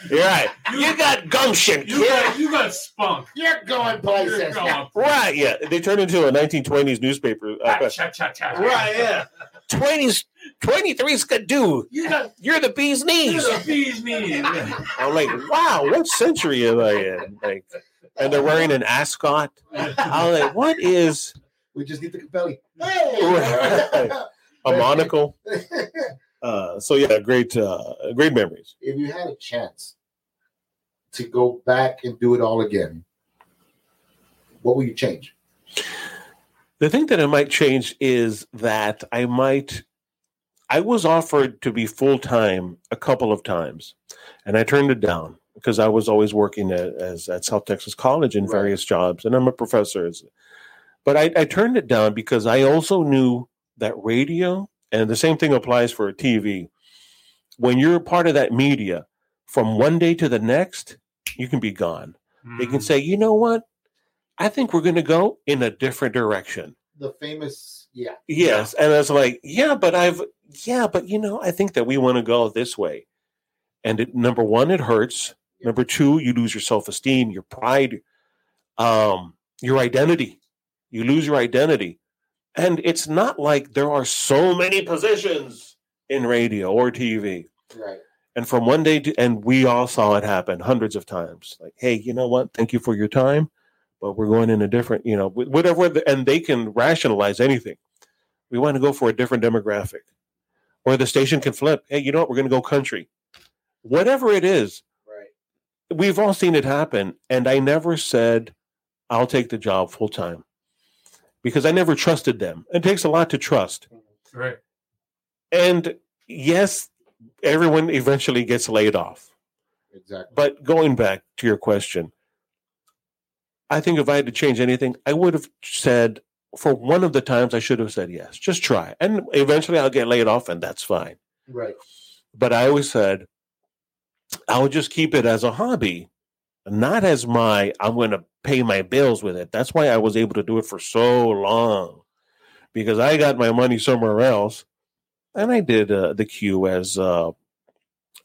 you're right. You got gumption, You kid. got you got spunk. You're going You're places. going- Right? Yeah, they turned into a 1920s newspaper. Uh, cha, cha, cha. right? Yeah. 20s, 23 skidoo. You got You're the bee's knees. you're the bee's knees. I'm like, wow, what century am I in? Like, and they're wearing an ascot. I'm like, what is We just get the Capelli. Hey! a monocle? Uh, so yeah, great, uh, great memories. if you had a chance to go back and do it all again, what would you change? The thing that I might change is that I might. I was offered to be full time a couple of times, and I turned it down because I was always working at, as at South Texas College in Right. various jobs, and I'm a professor. But I, I turned it down because I also knew that radio, and the same thing applies for TV. When you're a part of that media, from one day to the next, you can be gone. They can Mm. say, you know what? I think we're going to go in a different direction. The famous, yeah, Yes. And it's like, yeah, but I've, yeah, but you know, I think that we want to go this way. And it, number one, it hurts. Number two, you lose your self esteem, your pride, um, your identity. You lose your identity. And it's not like there are so many positions in radio or TV. right. And from one day to, and we all saw it happen hundreds of times. Like, hey, you know what? Thank you for your time, but we're going in a different, you know, whatever. The, and they can rationalize anything. We want to go for a different demographic, or the station can flip. Hey, you know what? We're going to go country. Whatever it is, Right. we've all seen it happen. And I never said, I'll take the job full time because I never trusted them. It takes a lot to trust. Right. And yes, everyone eventually gets laid off. Exactly. But going back to your question, I think if I had to change anything, I would have said for one of the times I should have said yes. Just try. And eventually I'll get laid off and that's fine. Right. But I always said I would just keep it as a hobby, not as my I'm going to pay my bills with it. That's why I was able to do it for so long because I got my money somewhere else. And I did uh, the Q as uh,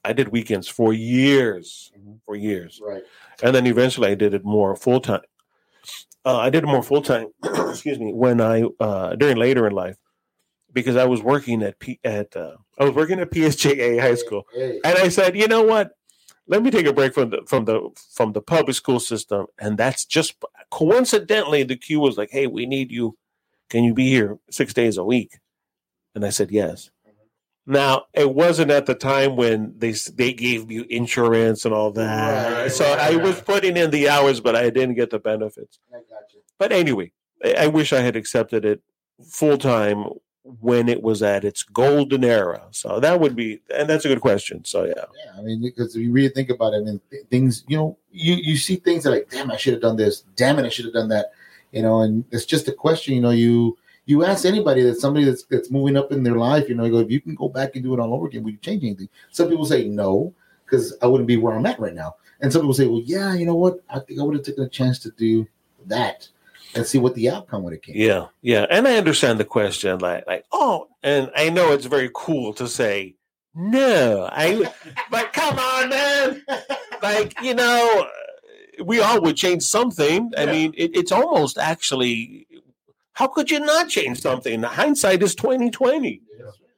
I did weekends for years, Mhm. for years Right. and then eventually I did it more full time. Uh, I did it more full time. excuse me. When I uh, during later in life, because I was working at P, at uh, I was working at PSJA High School, Hey. and I said, you know what? Let me take a break from the from the from the public school system, and that's just coincidentally the Q was like, hey, we need you. Can you be here six days a week? And I said yes. Now it wasn't at the time when they they gave you insurance and all that, Right, so right, I was putting in the hours, but I didn't get the benefits. I got you. But anyway, I, I wish I had accepted it full time when it was at its golden era. So that would be, and that's a good question. So yeah, Yeah, I mean, because if you really think about it, I mean, th- things, you know, you you see things that like, damn, I should have done this. Damn it, I should have done that. You know, and it's just a question. You know, you you ask anybody that somebody that's that's moving up in their life. You know, you go, if you can go back and do it all over again, would you change anything? Some people say no, because I wouldn't be where I'm at right now. And some people say, well, yeah, you know what? I think I would have taken a chance to do that and see what the outcome would have came. yeah, yeah. And I understand the question, like, like, oh, and I know it's very cool to say no. I, but come on, man. Like you know, we all would change something. I Yeah. mean, it, it's almost actually. How could you not change something? The hindsight is twenty twenty.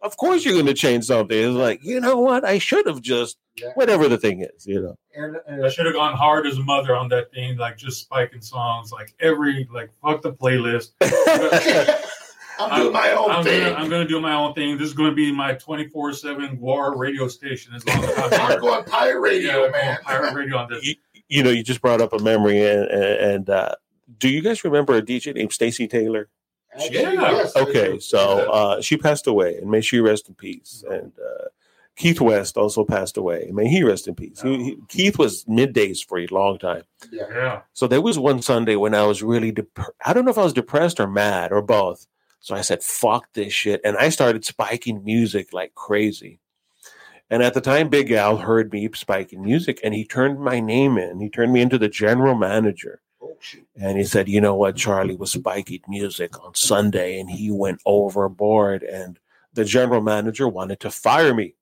Of course, you're going to change something. It's like you know what? I should have just Yeah. whatever the thing is. You know. And, I should have gone hard as a mother on that thing, like just spiking songs, like every like fuck the playlist. I'm doing my own I'm thing. gonna, I'm gonna do my own thing. This is gonna be my 24 seven war radio station as long as I'm I'm here. going pirate radio, Yeah, man. pirate radio on this. you, you know, you just brought up a memory, and, and uh, do you guys remember a DJ named Stacy Taylor? Actually, Yeah. yes, Okay, so uh, she passed away, and may she rest in peace. And uh, Keith West also passed away, and may he rest in peace. He- he- Keith was middays for a long time. yeah. Yeah. So there was one Sunday when I was really, dep- I don't know if I was depressed or mad or both. So I said, fuck this shit. And I started spiking music like crazy. And at the time, Big Al heard me spiking music, and he turned my name in. He turned me into the general manager. And he said, you know what, Charlie was spiking music on Sunday and he went overboard and the general manager wanted to fire me.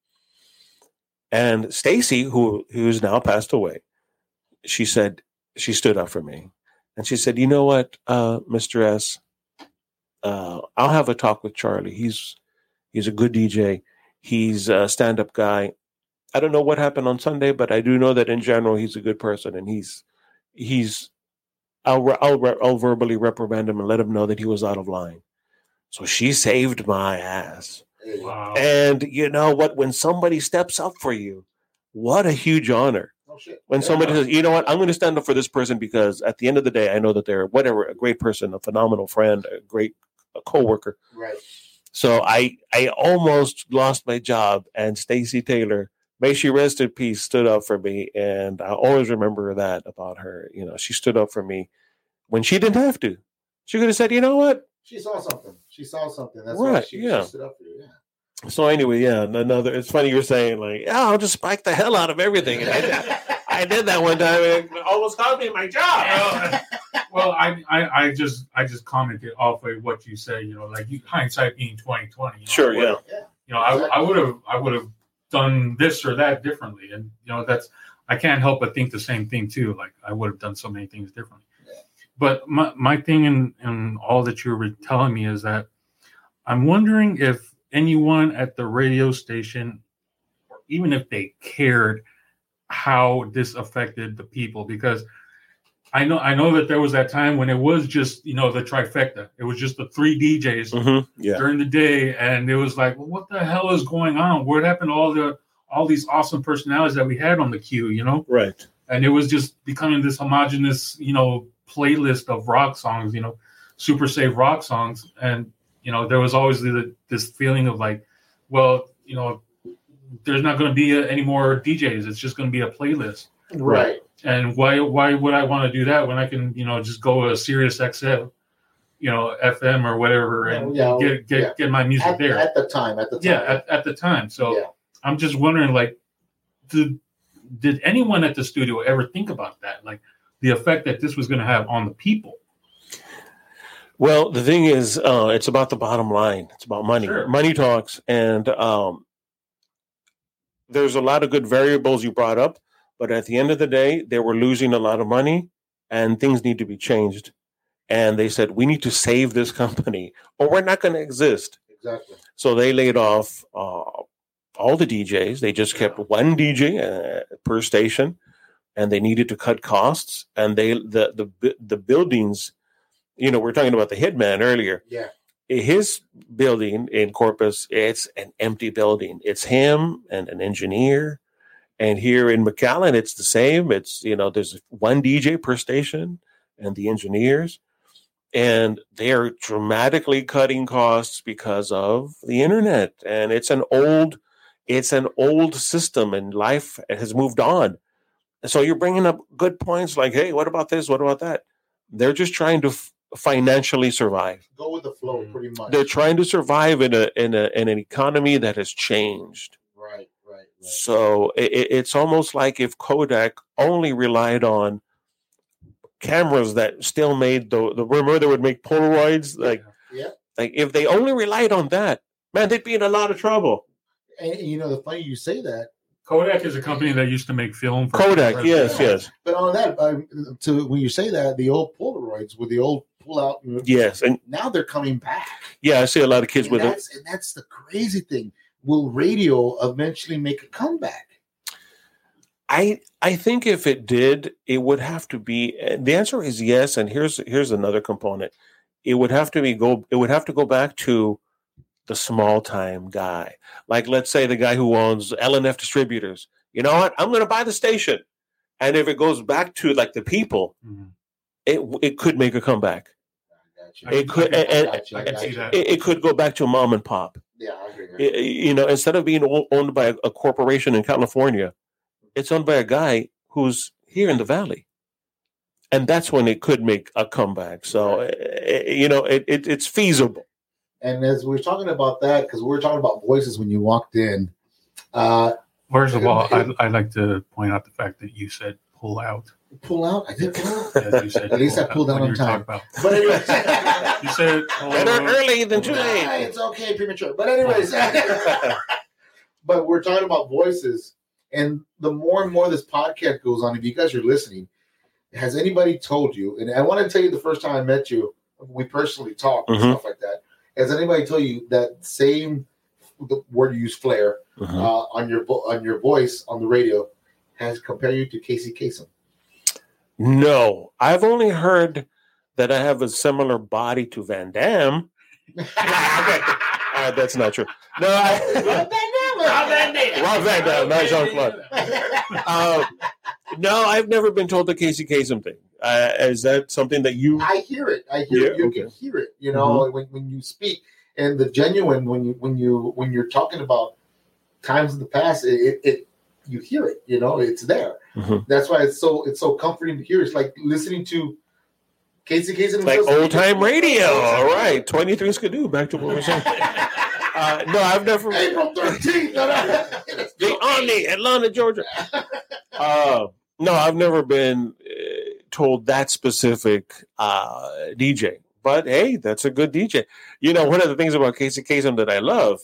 And Stacy, who who's now passed away, she said, she stood up for me. And she said, you know what, uh, Mr. S, uh, I'll have a talk with Charlie. He's he's a good DJ. He's a stand-up guy. I don't know what happened on Sunday, but I do know that in general he's a good person and he's he's I'll, re- I'll, re- I'll verbally reprimand him and let him know that he was out of line. So she saved my ass. Wow. And you know what? When somebody steps up for you, what a huge honor. oh, shit. When somebody says, you know what, I'm going to stand up for this person because at the end of the day, I know that they're whatever, a great person, a phenomenal friend, a great a coworker. Right. So I I almost lost my job, and Stacy Taylor, may she rest in peace, stood up for me, and I always remember that about her. You know, she stood up for me when she didn't have to. She could have said, you know what. She saw something. She saw something. That's Right, why she, yeah. she stood up for you. Yeah. So anyway, yeah, another. It's funny you're saying like, yeah, I'll just spike the hell out of everything. And I did, I did that one time, and it almost cost me my job. well, well, I, I, I just, I just commented off of what you say. You know, like you, hindsight being twenty twenty. You know, Sure, I yeah. You know, I, I would have, I would have done this or that differently, and you know, that's I can't help but think the same thing too. Like I would have done so many things differently. But my my thing and in all that you were telling me is that I'm wondering if anyone at the radio station, or even if they cared, how this affected the people because I know I know that there was that time when it was just you know the trifecta. It was just the three DJs Mhm, Yeah. during the day, and it was like, well, what the hell is going on? What happened to all the all these awesome personalities that we had on the Q? You know, Right. and it was just becoming this homogenous you know playlist of rock songs. You know, super safe rock songs, and you know there was always the, this feeling of like, well, you know, there's not going to be a, any more DJs. It's just going to be a playlist. Right. And why why would I want to do that when I can you know just go to Sirius XM, you know FM or whatever and Yeah, get get yeah. get my music At, there. at the time. At the time. yeah, at, at the time. So Yeah. I'm just wondering, like, did did anyone at the studio ever think about that, like the effect that this was going to have on the people? Well, the thing is, uh, it's about the bottom line. It's about money. Sure. Money talks, and um, there's a lot of good variables you brought up, but at the end of the day, they were losing a lot of money, and things need to be changed. And they said we need to save this company, or we're not going to exist. Exactly. So they laid off uh, all the DJs. They just kept one DJ uh, per station, and they needed to cut costs. And they the the the buildings, you know, we are talking about the Hitman earlier. Yeah. His building in Corpus, it's an empty building. It's him and an engineer. And here in McAllen, it's the same. It's you know, there's one DJ per station, and the engineers and they're dramatically cutting costs because of the internet and it's an old it's an old system and life has moved on so you're bringing up good points like hey what about this what about that they're just trying to f- financially survive Go with the flow, Mm. pretty much. they're trying to survive in a in a in an economy that has changed. So it, it- it's almost like if Kodak only relied on cameras that still made the the remember they would make Polaroids like Yeah. like if they only relied on that man they'd be in a lot of trouble. And, and you know, the funny you say that, Kodak is a company that used to make film. For Kodak, yes, yes, but on that, um, to when you say that, the old Polaroids with the old pull out, yes, and now they're coming back. yeah, I see a lot of kids and with it. that's, and that's the crazy thing. Will radio eventually make a comeback? I I think if it did, it would have to be. The answer is yes, and here's here's another component. It would have to be go. It would have to go back to the small time guy. Like let's say the guy who owns LNF distributors. You know what? I'm going to buy the station, and if it goes back to like the people, Mhm. it it could make a comeback. I got you. I- It could and, and- got you, I can got see you. that. it, it could go back to mom and pop. Yeah, I agree. You know, instead of being owned by a, a corporation in California, it's owned by a guy who's here in the valley, and that's when it could make a comeback. So, uh, you know, it, it it's feasible. And as we are talking about that, because we were talking about voices when you walked in, uh, First of all, I'd, I'd like to point out the fact that you said pull out. Pull out. I did pull out. As said, At least I pull pulled out on time. About. But anyway, You said pull Better out. early than too Nah, late. it's okay, premature. But anyways, but we're talking about voices, and the more and more this podcast goes on, if you guys are listening, has anybody told you? And I want to tell you, the first time I met you, we personally talked and Mhm. stuff like that. Has anybody told you that same the word you use, flair, Mhm. uh, on your vo- on your voice on the radio, has compared you to Casey Kasem? No, I've only heard that I have a similar body to Van Damme. Uh, that's not true. No, I, Rob Van Dam. Rob Van Dam, not Jean Claude. Uh, no, I've never been told the Casey Kasem thing. Uh, is that something that you? I hear it. I hear Yeah, it. You okay. can hear it. You know, when, when you speak and the genuine when you when you when you're talking about times in the past, it, it, it you hear it. You know, it's there. Mhm. That's why it's so it's so comforting to hear. It's like listening to Casey Kasem. Like old time radio. All right, twenty three skidoo. Back to what we're saying. Uh, no, I've never. April thirteenth. the Omni, Atlanta, Georgia. Uh, no, I've never been uh, told that specific uh, DJ. But hey, that's a good DJ. You know, one of the things about Casey Kasem that I love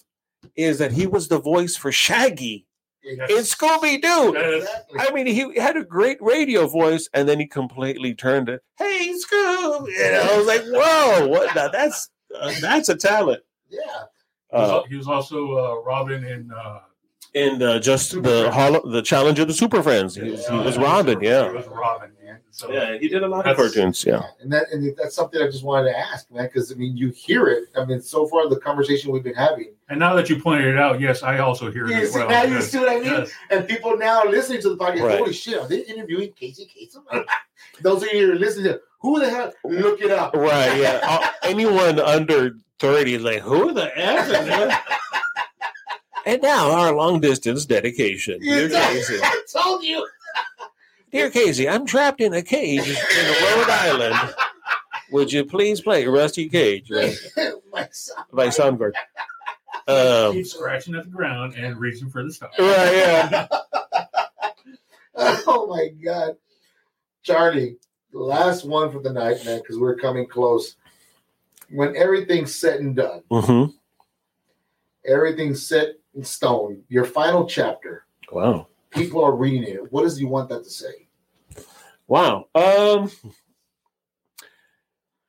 is that he was the voice for Shaggy in Scooby Doo. Yes. I mean, he had a great radio voice, and then he completely turned it. Hey, Scoob! You know, I was like, "Whoa, what? Now that's uh, that's a talent." Yeah. He was Uh, he was also uh, Robin in uh, and uh, just the holo- the challenge of the Super Friends. He was, he was Robin, He yeah. was Robin. Man. So Yeah, he did a lot of That's- cartoons. Yeah. And that and that's something I just wanted to ask, man, because I mean you hear it. I mean, so far the conversation we've been having. And now that you pointed it out, yes, I also hear it You as see, well. now you Yes. see what I mean? Yes. And people now listening to the podcast, Right. holy shit, are they interviewing Casey Kasem? Those of you who are listening to who the hell look it up. Right. Yeah. Uh, anyone under thirty is like, who the f? is that?" and now our long distance dedication. Dear Casey, I told you. Dear Casey, I'm trapped in a cage in Rhode Island. Would you please play Rusty Cage by, My son. by Soundgarden? Um, Keep scratching at the ground and reaching for the stars. right. Yeah. Oh my god. Charlie, last one for the night, man, because we're coming close. When everything's said and done, hmm everything's set in stone, your final chapter, Wow. people are reading it. What does you want that to say? Wow. Um,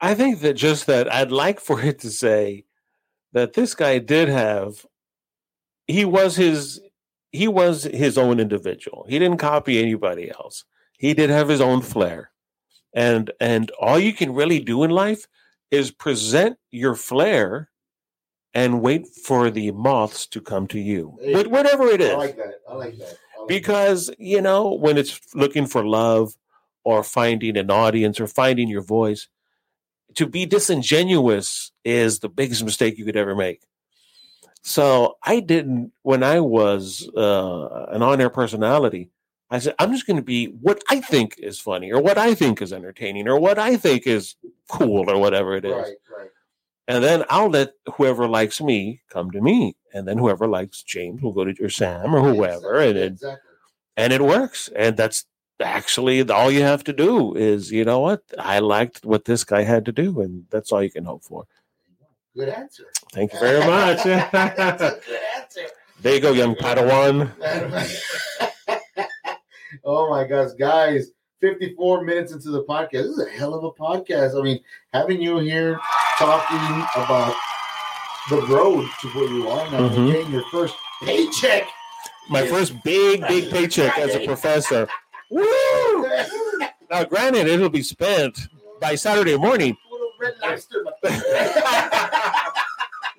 I think that just that I'd like for it to say that this guy did have he was his he was his own individual. He didn't copy anybody else. He did have his own flair. And and all you can really do in life is present your flair and wait for the moths to come to you. Hey, But whatever it is I like that. I like that. I like because you know when it's looking for love or finding an audience or finding your voice to be disingenuous is the biggest mistake you could ever make so i didn't when i was uh, an on-air personality i said i'm just going to be what i think is funny or what i think is entertaining or what i think is cool or whatever it is. Right, right. and then I'll let whoever likes me come to me. And then whoever likes James will go to or Sam or whoever. Exactly, And it, exactly. and it works. And that's actually all you have to do is, you know what? I liked what this guy had to do. And that's all you can hope for. Good answer. Thank you very much. That's a good answer. there you go, young Padawan. oh my gosh, guys. 54 minutes into the podcast. This is a hell of a podcast. I mean, having you here talking about the road to where you are now, Mhm. getting your first paycheck. My first big, big paycheck as a professor. Woo! Now, granted, it'll be spent by Saturday morning. Little red lobster.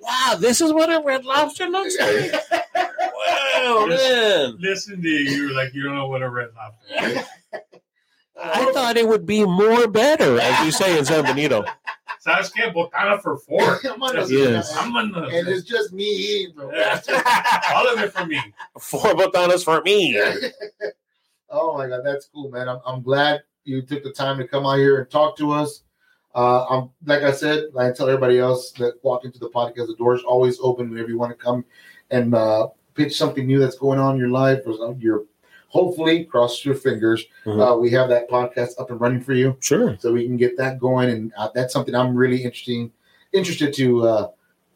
Wow, this is what a red lobster looks like. Wow, man. Listen to you—you like you don't know what a red lobster is. I thought it would be more better, as you say in San Benito. ¿Sabes qué? Botana for four. I'm on the- Yes. I'm on And it's just me eating, bro. All of it for me. Four botanas for me. Oh my god, that's cool, man. I'm, I'm glad you took the time to come out here and talk to us. Uh, I'm like I said, I tell everybody else that walk into the podcast, the door's always open whenever you want to come and uh, pitch something new that's going on in your life or something, you're hopefully cross your fingers. Mhm. Uh, we have that podcast up and running for you, Sure. so we can get that going, and uh, that's something I'm really interesting interested to uh,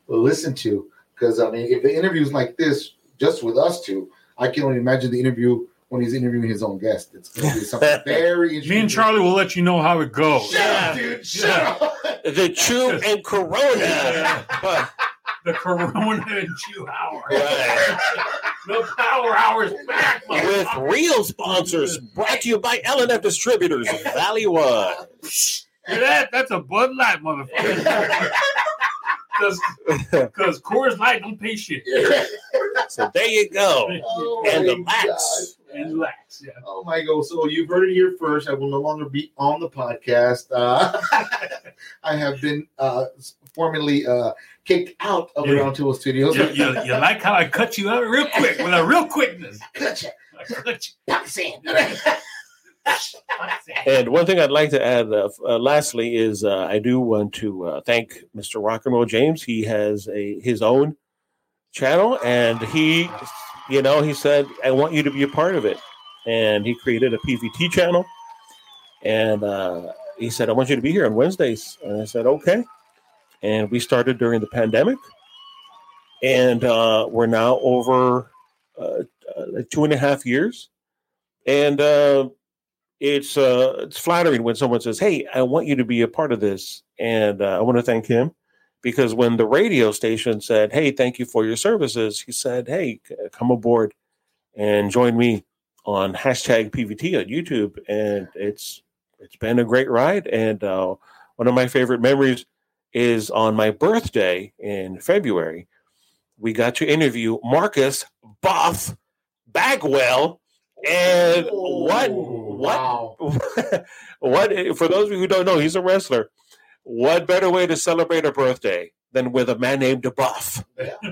listen to because I mean, if the interviews like this just with us two, I can only imagine the interview when he's interviewing his own guest. It's going to be something very interesting. Me and Charlie will let you know how it goes. Shut up, dude. Shut up. The Chew and Corona. But- The Corona and Chew Hour. Right. The Power Hour's back, With real sponsors brought to you by LNF Distributors, Valley One. Hear that? That's a Bud Light, motherfucker. Because Coors Light don't pay shit. So there you go. Oh And my the lax. Gosh. And lax, yeah. Oh my god! So you've heard it here first. I will no longer be on the podcast. Uh, I have been uh, formally uh, kicked out of the Yeah. Round Table Studios. You, you, you like how I cut you out real quick with a real quickness. Gotcha. I cut you. Pakistan. And one thing I'd like to add, uh, uh, lastly, is uh, I do want to uh, thank Mr. Rock and Roll James. He has a his own channel, and he, you know, he said, "I want you to be a part of it," and he created a PVT channel, and uh, he said, "I want you to be here on Wednesdays," and I said, "Okay," and we started during the pandemic, and uh, we're now over uh, uh, two and a half years, and. Uh, it's uh it's flattering when someone says hey i want you to be a part of this. And i want to thank him because when the radio station said hey thank you for your services he said hey come aboard and join me on hashtag pvt on youtube and it's it's been a great ride and uh, one of my favorite memories is on my birthday in february we got to interview marcus buff bagwell and what what Wow. what for those of you who don't know, he's a wrestler. What better way to celebrate a birthday than with a man named Buff?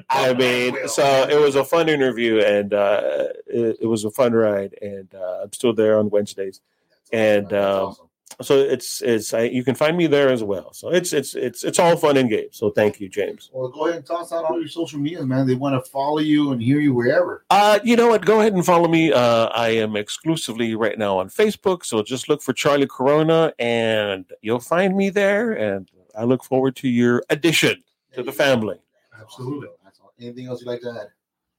I mean, so it was a fun interview and uh, it, it was a fun ride, and uh, I'm still there on Wednesdays. and, That's um, awesome. So it's it's I, you can find me there as well. So it's it's it's it's all fun and games. So thank you, James. Well, go ahead and toss out all your social media, man. They want to follow you and hear you wherever. Uh, you know what? Go ahead and follow me. Uh, I am exclusively right now on Facebook, so just look for Charlie Corona, and you'll find me there. And I look forward to your addition to the family. Absolutely. That's all. Anything else you'd like to add?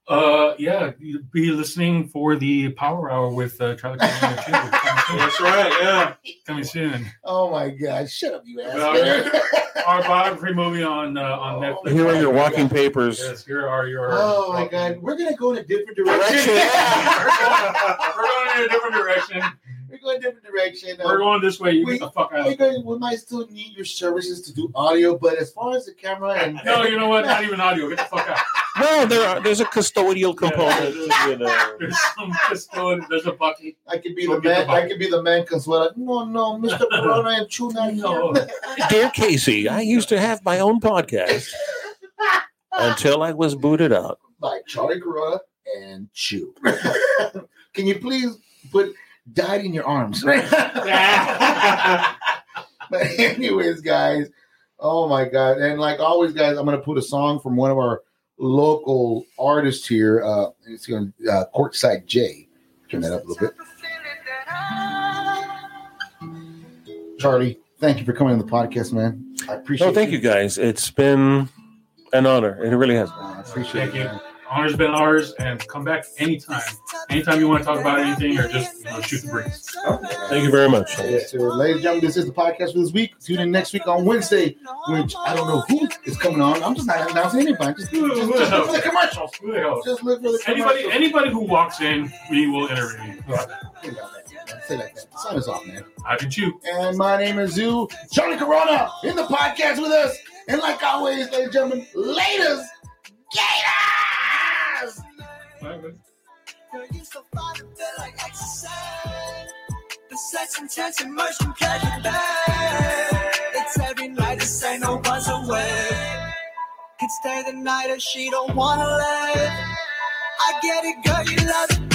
Uh, yeah, you be listening for the Power Hour with uh, Charlie. Coming. That's right. Yeah. Coming soon. Oh my God! Shut up, you ass. Well, Our biography movie on uh, on Oh, Netflix. Here are your walking papers. Yes, here are your. oh my God! We're gonna go in a different direction. Direction, yeah. We're going in a different direction. We're going a different direction. Uh, We're going this way. You We- get the fuck out. we're going, we might still need your services to do audio, but as far as the camera and No, you know what? Not even audio. Get the fuck out. No, there are, there's a custodial component. You know. There's some custodian. There's a bucket. I could be Go the get the man. I could be the man Consuela. No, no, Mr. Corona and Chew not No. Dear Casey, I used to have my own podcast until I was booted out. by Charlie Corona and Chew. Can you please put died in your arms? but anyways, guys, oh my god! And like always, guys, I'm gonna put a song from one of our local artist here. Uh, it's going to uh, Courtside J. Turn that up a little bit. Charlie, thank you for coming on the podcast, man. I appreciate. No, thank you guys. It's been an honor. It really has been. I appreciate Thank it. you. Man. Honor's been ours, and come back anytime. Anytime you want to talk about anything or just you know, shoot the breeze. Thank you very much. Yes, sir. Ladies and gentlemen, this is the podcast for this week. Tune in next week on Wednesday, which I don't know who is coming on. I'm just not announcing anybody. Just, just, just look for the commercials. Who the hell? Just look for the Anybody, commercials. anybody who walks in, we will interview. Think about that. Say like that. Sign us off, man. I can chew. And my name is Ew. Johnny Corona in the podcast with us. And like always, ladies and gentlemen, laters, gators! Girl, you so fine and feel like exercise. The sex intense immersion you back. It's every night, this ain't no one's away. Could stay the night if she don't wanna leave. I get it, girl, you love it